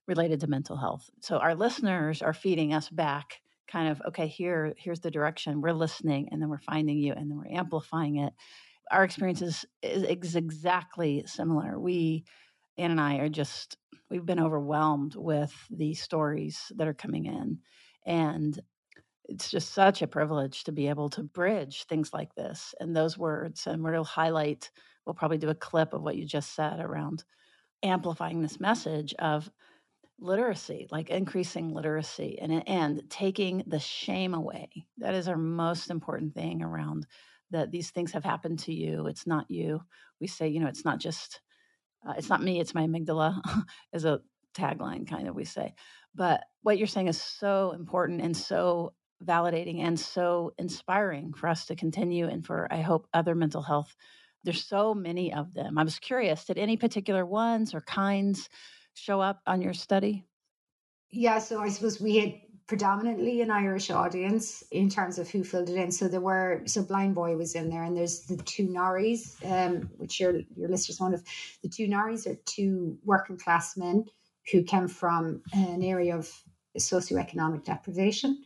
related to mental health. So our listeners are feeding us back kind of okay here here's the direction we're listening and then we're finding you and then we're amplifying it. Our experience is, is exactly similar. We ann and i are just we've been overwhelmed with the stories that are coming in and it's just such a privilege to be able to bridge things like this and those words and we'll highlight we'll probably do a clip of what you just said around amplifying this message of literacy, like increasing literacy and, and taking the shame away. That is our most important thing around that these things have happened to you. It's not you. We say, you know, it's not just, uh, it's not me, it's my amygdala, (laughs) as a tagline kind of we say. But what you're saying is so important and so validating and so inspiring for us to continue and for, I hope, other mental health. There's so many of them. I was curious, did any particular ones or kinds show up on your study? Yeah, so I suppose we had predominantly an Irish audience in terms of who filled it in. So there were so Blind Boy was in there, and there's the two Norries, um, which your your listeners one of. The two Norries are two working class men who came from an area of socioeconomic deprivation.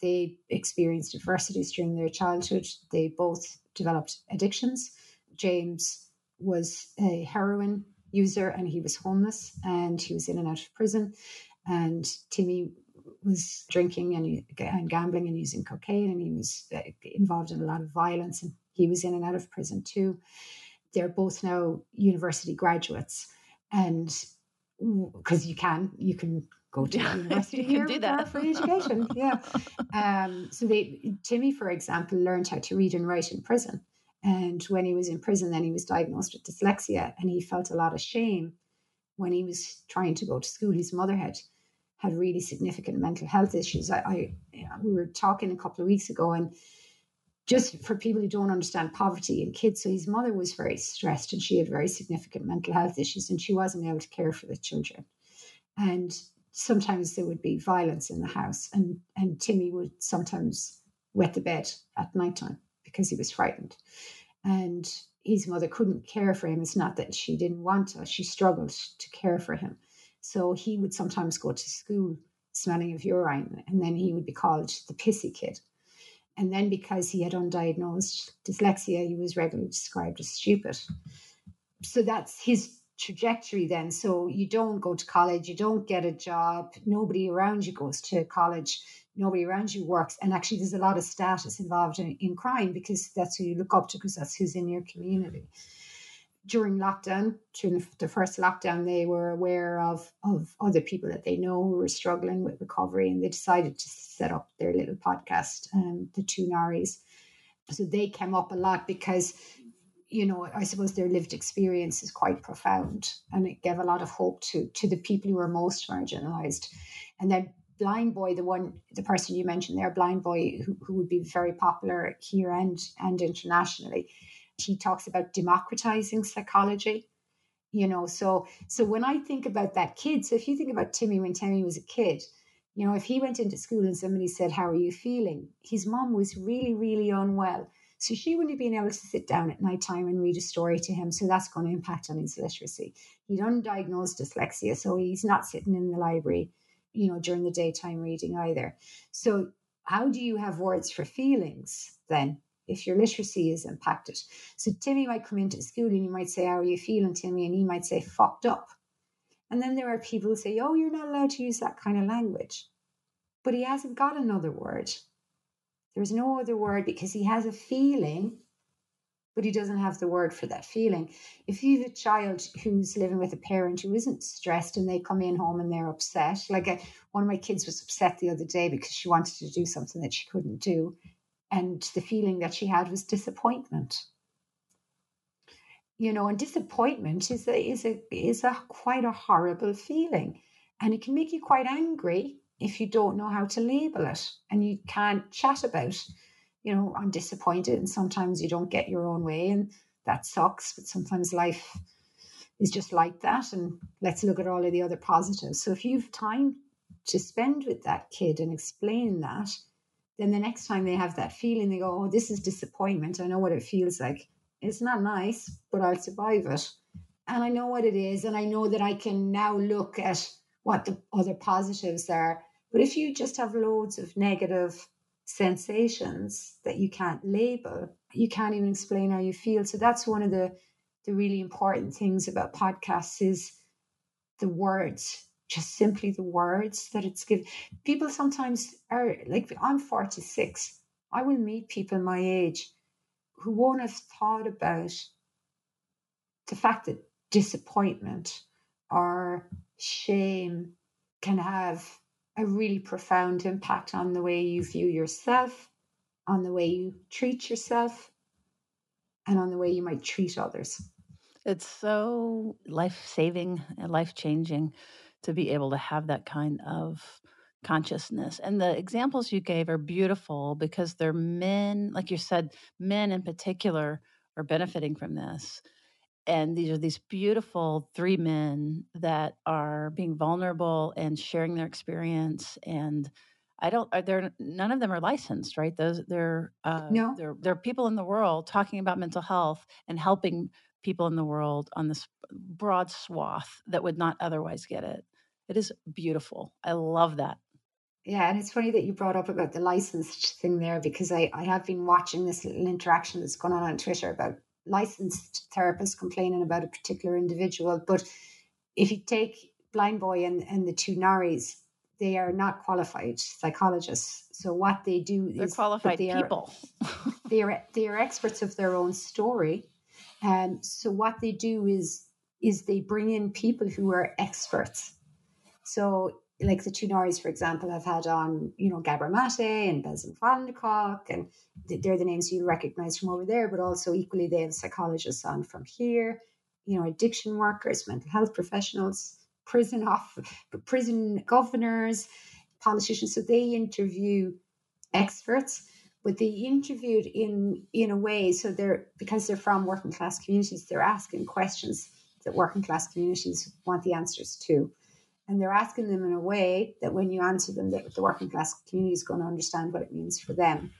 They experienced adversities during their childhood. They both developed addictions. James was a heroin user and he was homeless and he was in and out of prison. And Timmy was drinking and, and gambling and using cocaine and he was uh, involved in a lot of violence and he was in and out of prison too. They're both now university graduates and because you can you can go to (laughs) university you can do that for education yeah (laughs) um, so they timmy for example learned how to read and write in prison and when he was in prison, then he was diagnosed with dyslexia, and he felt a lot of shame when he was trying to go to school. His mother had had really significant mental health issues. I, I we were talking a couple of weeks ago, and just for people who don't understand poverty and kids, so his mother was very stressed, and she had very significant mental health issues, and she wasn't able to care for the children, and sometimes there would be violence in the house, and and Timmy would sometimes wet the bed at night time because he was frightened. And his mother couldn't care for him. It's not that she didn't want to, she struggled to care for him. So he would sometimes go to school smelling of urine, and then he would be called the pissy kid. And then because he had undiagnosed dyslexia, he was regularly described as stupid. So that's his trajectory then. So you don't go to college, you don't get a job, nobody around you goes to college nobody around you works. And actually, there's a lot of status involved in, in crime because that's who you look up to, because that's who's in your community. During lockdown, during the first lockdown, they were aware of, of other people that they know who were struggling with recovery, and they decided to set up their little podcast, um, the Two Norries. So they came up a lot because you know, I suppose their lived experience is quite profound and it gave a lot of hope to to the people who are most marginalized. And then Blind Boy, the one, the person you mentioned there, Blind Boy, who, who would be very popular here and and internationally, he talks about democratizing psychology. You know, so so when I think about that kid, so if you think about Timmy when Timmy was a kid, you know, if he went into school and somebody said, "How are you feeling?" His mom was really, really unwell so she wouldn't have been able to sit down at night time and read a story to him. So that's going to impact on his literacy. He'd undiagnosed dyslexia, so he's not sitting in the library, you know, during the daytime reading either. So how do you have words for feelings then? If your literacy is impacted. So Timmy might come into school and you might say, How are you feeling, Timmy? And he might say, fucked up. And then there are people who say, Oh, you're not allowed to use that kind of language. But he hasn't got another word. There's no other word because he has a feeling, but he doesn't have the word for that feeling. If you have a child who's living with a parent who isn't stressed and they come in home and they're upset, like uh, one of my kids was upset the other day because she wanted to do something that she couldn't do. And the feeling that she had was disappointment. You know, and disappointment is a is a is a quite a horrible feeling. And it can make you quite angry if you don't know how to label it and you can't chat about, you know, I'm disappointed and sometimes you don't get your own way and that sucks, but sometimes life is just like that. And let's look at all of the other positives. So if you've time to spend with that kid and explain that, then the next time they have that feeling, they go, Oh, this is disappointment. I know what it feels like. It's not nice, but I'll survive it. And I know what it is. And I know that I can now look at what the other positives are but if you just have loads of negative sensations that you can't label, you can't even explain how you feel. So that's one of the the really important things about podcasts is the words, just simply the words that it's given. People sometimes are like I'm 46. I will meet people my age who won't have thought about the fact that disappointment or shame can have a really profound impact on the way you view yourself, on the way you treat yourself, and on the way you might treat others. It's so life saving and life changing to be able to have that kind of consciousness. And the examples you gave are beautiful because they're men, like you said, men in particular are benefiting from this and these are these beautiful three men that are being vulnerable and sharing their experience and I don't. Are there none of them are licensed, right? Those they're uh, no. They're they're people in the world talking about mental health and helping people in the world on this broad swath that would not otherwise get it. It is beautiful. I love that. Yeah, and it's funny that you brought up about the licensed thing there because I I have been watching this little interaction that's going on on Twitter about licensed therapists complaining about a particular individual. But if you take Blind Boy and, and the two Norries, they are not qualified psychologists. So what they do They're is qualified they people. Are, (laughs) they are they are experts of their own story. And um, so what they do is is they bring in people who are experts. So like the two Norries, for example, have had on, you know, Gabor Mate and Bessel van and they're the names you recognize from over there, but also equally they have psychologists on from here, you know, addiction workers, mental health professionals, prison off, (laughs) prison governors, politicians. So they interview experts, but they interviewed in in a way so they're because they're from working class communities, they're asking questions that working class communities want the answers to and they're asking them in a way that when you answer them, that the working class community is going to understand what it means for them.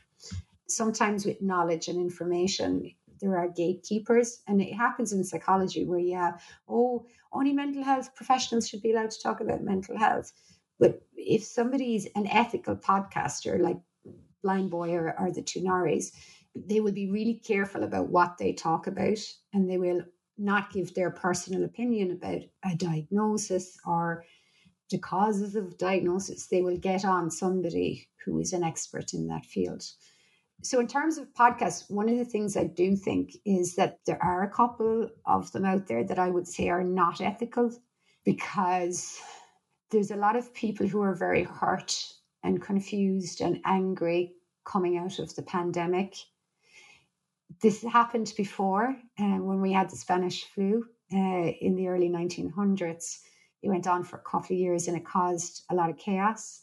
Sometimes with knowledge and information, there are gatekeepers, and it happens in psychology where you have, oh, only mental health professionals should be allowed to talk about mental health. But if somebody's an ethical podcaster like Blind Boy or, or the Two Norries, they will be really careful about what they talk about and they will not give their personal opinion about a diagnosis or the causes of diagnosis. They will get on somebody who is an expert in that field. So, in terms of podcasts, one of the things I do think is that there are a couple of them out there that I would say are not ethical because there's a lot of people who are very hurt and confused and angry coming out of the pandemic this happened before uh, when we had the Spanish flu uh, in the early 1900s. It went on for a couple of years and it caused a lot of chaos.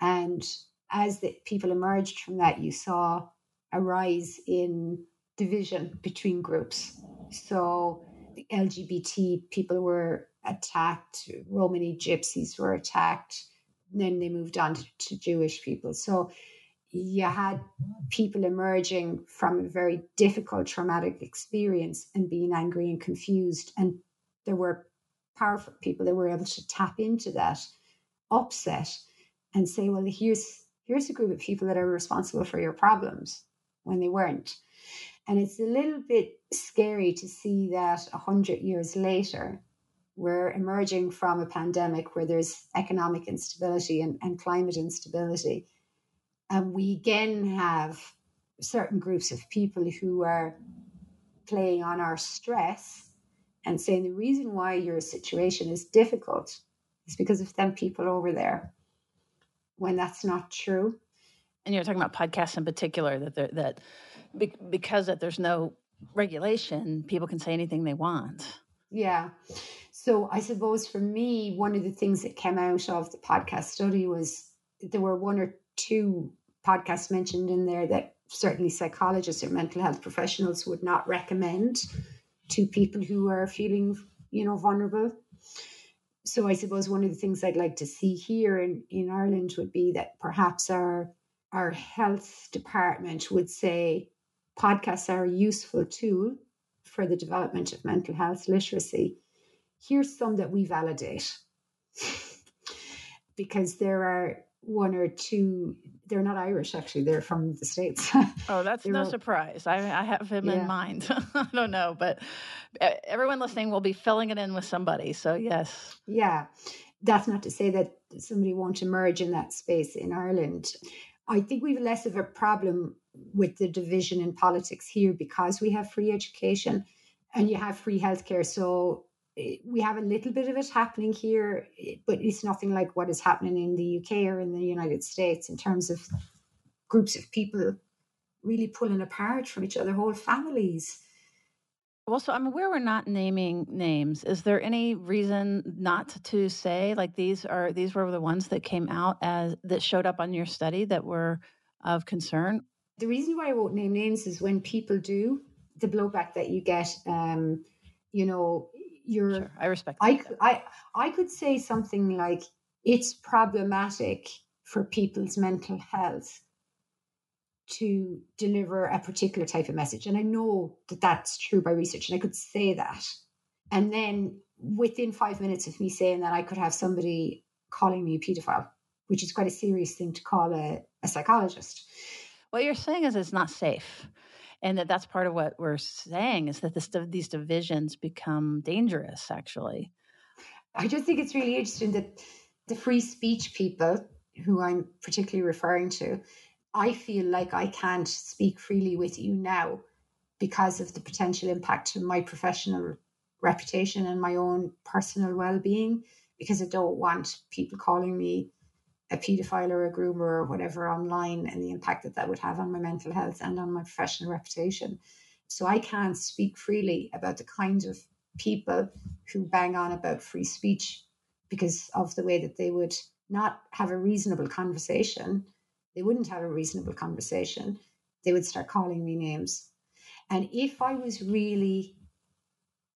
And as the people emerged from that, you saw a rise in division between groups. So the LGBT people were attacked, Romani gypsies were attacked. Then they moved on to, to Jewish people. So you had people emerging from a very difficult traumatic experience and being angry and confused. And there were powerful people that were able to tap into that upset and say, well, here's here's a group of people that are responsible for your problems when they weren't. And it's a little bit scary to see that a hundred years later, we're emerging from a pandemic where there's economic instability and, and climate instability and we again have certain groups of people who are playing on our stress and saying the reason why your situation is difficult is because of them people over there when that's not true. And you're talking about podcasts in particular that that because that there's no regulation people can say anything they want. Yeah. So i suppose for me one of the things that came out of the podcast study was there were one or two podcasts mentioned in there that certainly psychologists or mental health professionals would not recommend to people who are feeling, you know, vulnerable. So I suppose one of the things I'd like to see here in, in Ireland would be that perhaps our our health department would say podcasts are a useful tool for the development of mental health literacy. Here's some that we validate. (laughs) because there are one or two they're not irish actually they're from the states. (laughs) Oh that's no surprise. I, I, have him yeah. in mind. (laughs) I don't know but everyone listening will be filling it in with somebody so yes. Yeah. That's not to say that somebody won't emerge in that space in ireland. I think we've less of a problem with the division in politics here because we have free education and you have free healthcare so we have a little bit of it happening here, but it's nothing like what is happening in the UK or in the United States in terms of groups of people really pulling apart from each other, whole families. Well, so I'm aware we're not naming names. Is there any reason not to say like these are these were the ones that came out as that showed up on your study that were of concern? The reason why I won't name names is when people do the blowback that you get. Um, you know, you're sure, I respect I could I I could say something like it's problematic for people's mental health to deliver a particular type of message. And I know that that's true by research and I could say that. And then within 5 minutes of me saying that I could have somebody calling me a pedophile which is quite a serious thing to call a, a psychologist. What you're saying is it's not safe and that that's part of what we're saying is that this, these divisions become dangerous actually. I just think it's really interesting that the free speech people who i'm particularly referring to i feel like i can't speak freely with you now because of the potential impact on my professional reputation and my own personal well-being because i don't want people calling me a paedophile or a groomer or whatever online and the impact that that would have on my mental health and on my professional reputation. So I can't speak freely about the kind of people who bang on about free speech because of the way that they would not have a reasonable conversation. They wouldn't have a reasonable conversation. They would start calling me names. And if I was really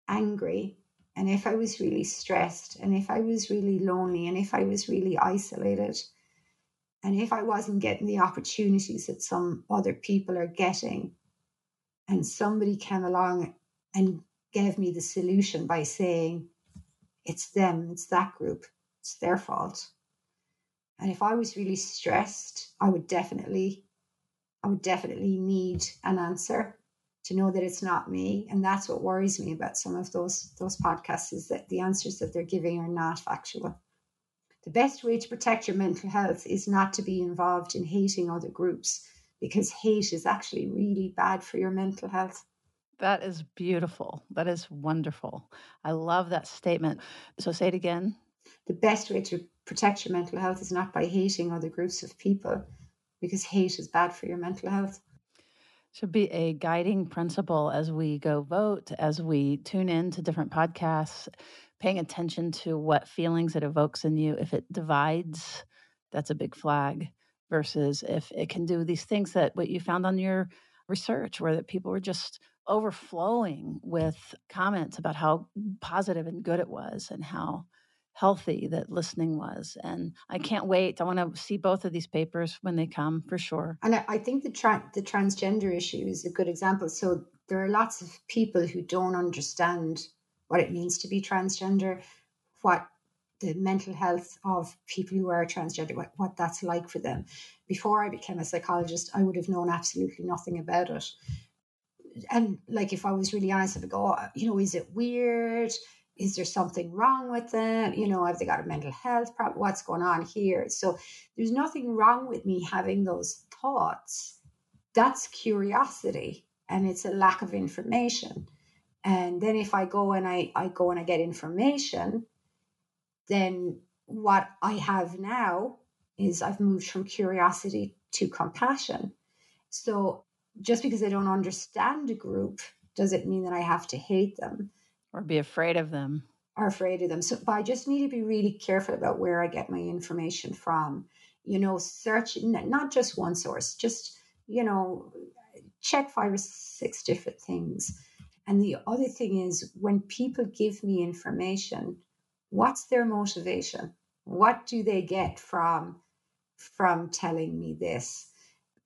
angry and if I was really stressed, and if I was really lonely, and if I was really isolated, and if I wasn't getting the opportunities that some other people are getting, and somebody came along and gave me the solution by saying, it's them, it's that group, it's their fault. And if I was really stressed, I would definitely, I would definitely need an answer to know that it's not me. And that's what worries me about some of those those podcasts is that the answers that they're giving are not factual. The best way to protect your mental health is not to be involved in hating other groups because hate is actually really bad for your mental health. That is beautiful. That is wonderful. I love that statement. So say it again. The best way to protect your mental health is not by hating other groups of people because hate is bad for your mental health Should be a guiding principle as we go vote, as we tune in to different podcasts, paying attention to what feelings it evokes in you. If it divides, that's a big flag versus if it can do these things that what you found on your research where that people were just overflowing with comments about how positive and good it was and how healthy that listening was. And I mm. can't wait. I want to see both of these papers when they come for sure. And I, I think the tra- the transgender issue is a good example. So there are lots of people who don't understand what it means to be transgender, what the mental health of people who are transgender, what, what that's like for them. Before I became a psychologist, I would have known absolutely nothing about it. And like, if I was really honest, I would go, oh, you know, is it weird? Is there something wrong with them? You know, have they got a mental health problem? What's going on here? So there's nothing wrong with me having those thoughts. That's curiosity and it's a lack of information. And then if I go and I, I go and I get information, then what I have now is I've moved from curiosity to compassion. So just because I don't understand a group doesn't mean that I have to hate them or be afraid of them or afraid of them. So but I just need to be really careful about where I get my information from. You know, search not just one source, just you know, check five or six different things. And the other thing is when people give me information, what's their motivation what do they get from from telling me this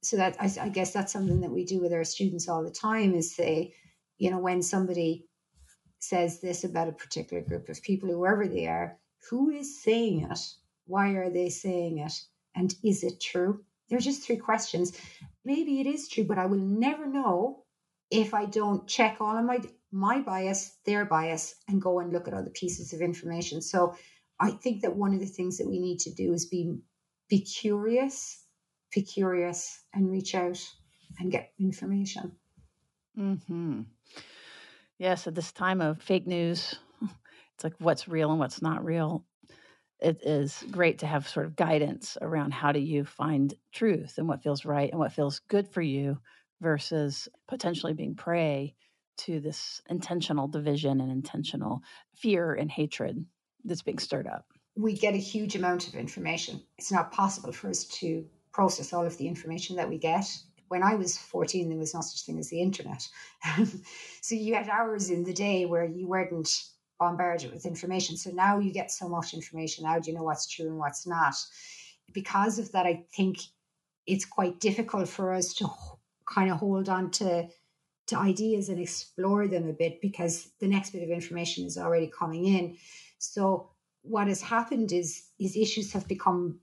so that I, I, guess that's something that we do with our students all the time is say you know when somebody says this about a particular group of people whoever they are who is saying it why are they saying it and is it true they're just three questions maybe it is true but i will never know if i don't check all of my my bias, their bias, and go and look at other pieces of information. So I think that one of the things that we need to do is be be curious, be curious, and reach out and get information. Hmm. Yes, at this time of fake news, (laughs) it's like what's real and what's not real. It is great to have sort of guidance around how do you find truth and what feels right and what feels good for you versus potentially being prey to this intentional division and intentional fear and hatred that's being stirred up. We get a huge amount of information. It's not possible for us to process all of the information that we get. When I was 14, there was no such thing as the internet. (laughs) so you had hours in the day where you weren't bombarded with information. So now you get so much information. Now do you know what's true and what's not? Because of that, I think it's quite difficult for us to kind of hold on to to ideas and explore them a bit because the next bit of information is already coming in. So what has happened is is issues have become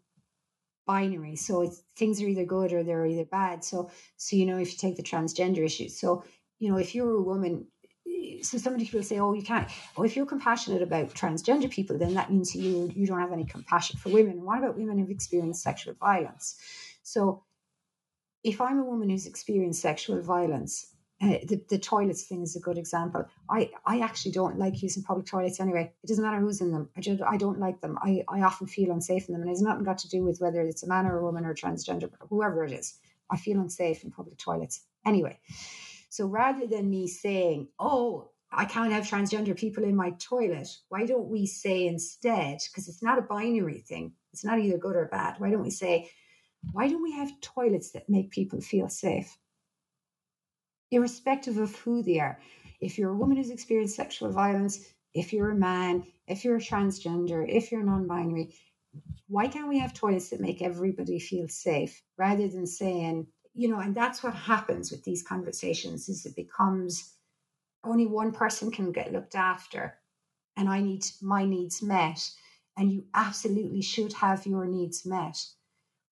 binary. So things are either good or they're either bad. So so you know if you take the transgender issue, so you know if you're a woman. Eh, so somebody will say, "Oh, you can't." Oh, if you're compassionate about transgender people, then that means you you don't have any compassion for women. What about women who've experienced sexual violence? So, if I'm a woman who's experienced sexual violence, uh, the, the toilets thing is a good example. I, I actually don't like using public toilets anyway. It doesn't matter who's in them. I, just, I don't like them. I, I often feel unsafe in them. And it's nothing got to do with whether it's a man or a woman or transgender, whoever it is. I feel unsafe in public toilets. Anyway, so rather than me saying, oh, I can't have transgender people in my toilet, why don't we say instead, because it's not a binary thing, it's not either good or bad, why don't we say, why don't we have toilets that make people feel safe? Irrespective of who they are. If you're a woman who's experienced sexual violence, if you're a man, if you're a transgender, if you're non binary, why can't we have toilets that make everybody feel safe rather than saying, you know, and that's what happens with these conversations is it becomes only one person can get looked after and I need my needs met. And you absolutely should have your needs met.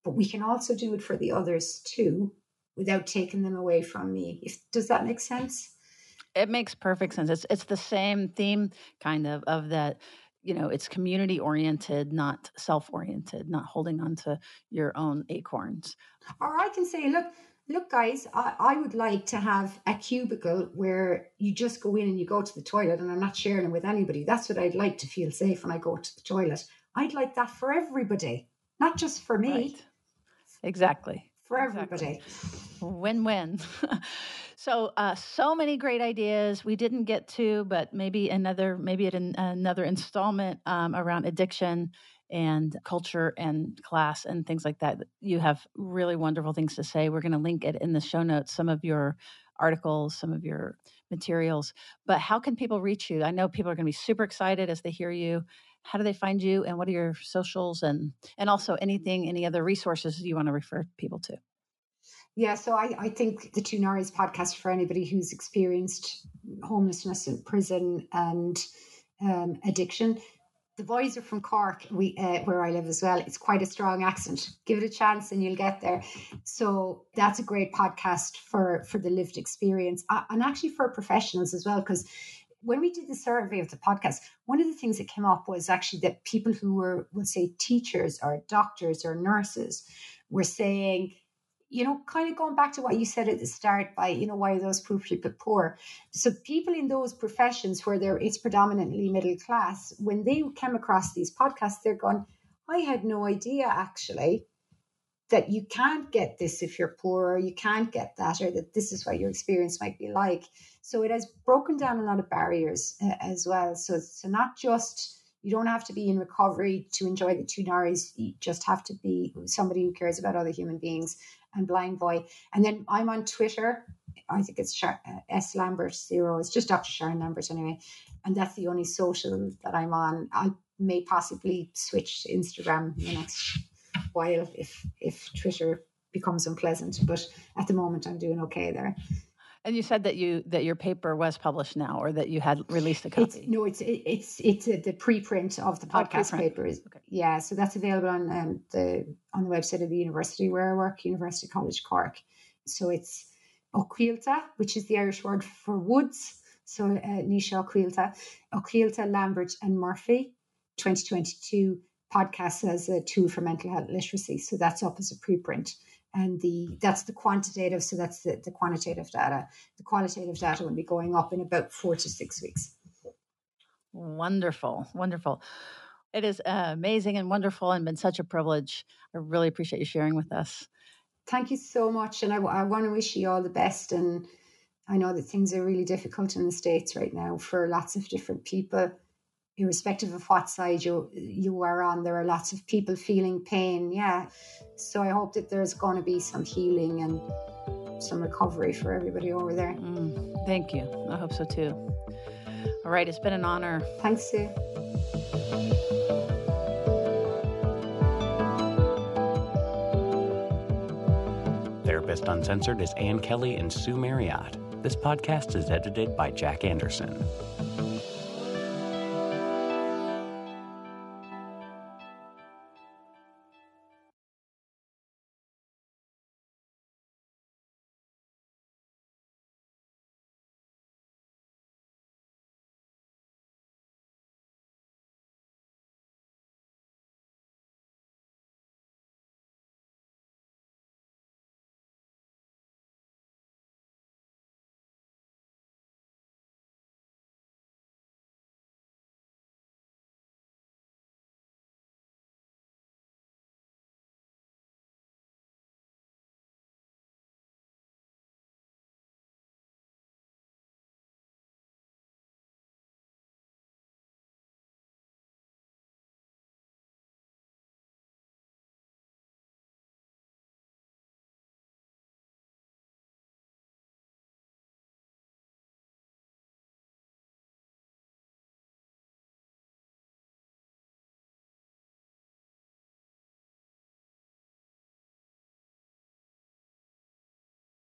But we can also do it for the others too without taking them away from me. If does that make sense? It makes perfect sense. It's it's the same theme kind of of that you know it's community oriented not self oriented not holding on to your own acorns or i can say look look guys I, I would like to have a cubicle where you just go in and you go to the toilet and i'm not sharing it with anybody that's what i'd like to feel safe when i go to the toilet i'd like that for everybody not just for me right. exactly for everybody. Win win. (laughs) so, uh, so many great ideas we didn't get to, but maybe another, maybe at an, another installment um, around addiction and culture and class and things like that. You have really wonderful things to say. We're going to link it in the show notes, some of your articles, some of your materials. But how can people reach you? I know people are going to be super excited as they hear you. How do they find you and what are your socials and and also anything any other resources you want to refer people to? Yeah, so I, I think the Two Norries podcast for anybody who's experienced homelessness in prison and um, addiction the boys are from Cork, we uh, where I live as well. It's quite a strong accent. Give it a chance, and you'll get there. So that's a great podcast for for the lived experience, uh, and actually for professionals as well. Because when we did the survey of the podcast, one of the things that came up was actually that people who were, we'll say, teachers or doctors or nurses, were saying you know, kind of going back to what you said at the start by, you know, why are those poor people poor? So people in those professions where there it's predominantly middle class, when they came across these podcasts, they're going, I had no idea actually that you can't get this if you're poor or you can't get that or that this is what your experience might be like. So it has broken down a lot of barriers uh, as well. So, so not just you don't have to be in recovery to enjoy the two Norries. You just have to be somebody who cares about other human beings and Blind Boy. And then I'm on Twitter. I think it's Char- uh, S Lambert Zero. It's just Dr. Sharon Lambert anyway. And that's the only social that I'm on. I may possibly switch to Instagram in the next while if if Twitter becomes unpleasant. But at the moment, I'm doing okay there. And you said that you that your paper was published now, or that you had released a copy. It's, no, it's it, it's it's a, the preprint of the oh, podcast oh, paper. Is, okay. Yeah, so that's available on um, the on the website of the university where I work, University College Cork. So it's Oquilta, which is the Irish word for woods. So uh, Nisha Oquilta, Oquilta, Lambert, and Murphy, 2022 podcast as a tool for mental health literacy. So that's up as a preprint and the that's the quantitative so that's the, the quantitative data. The qualitative data will be going up in about four to six weeks. Wonderful wonderful. It is uh, amazing and wonderful and been such a privilege. I really appreciate you sharing with us. Thank you so much and I, I want to wish you all the best and i know that things are really difficult in the states right now for lots of different people irrespective of what side you you are on there are lots of people feeling pain. Yeah. So i hope that there's going to be some healing and some recovery for everybody over there. Mm, thank you. I hope so too. All right it's been an honor. Thanks sue. Therapist Uncensored is Ann Kelly and Sue Marriott. This podcast is edited by Jack Anderson.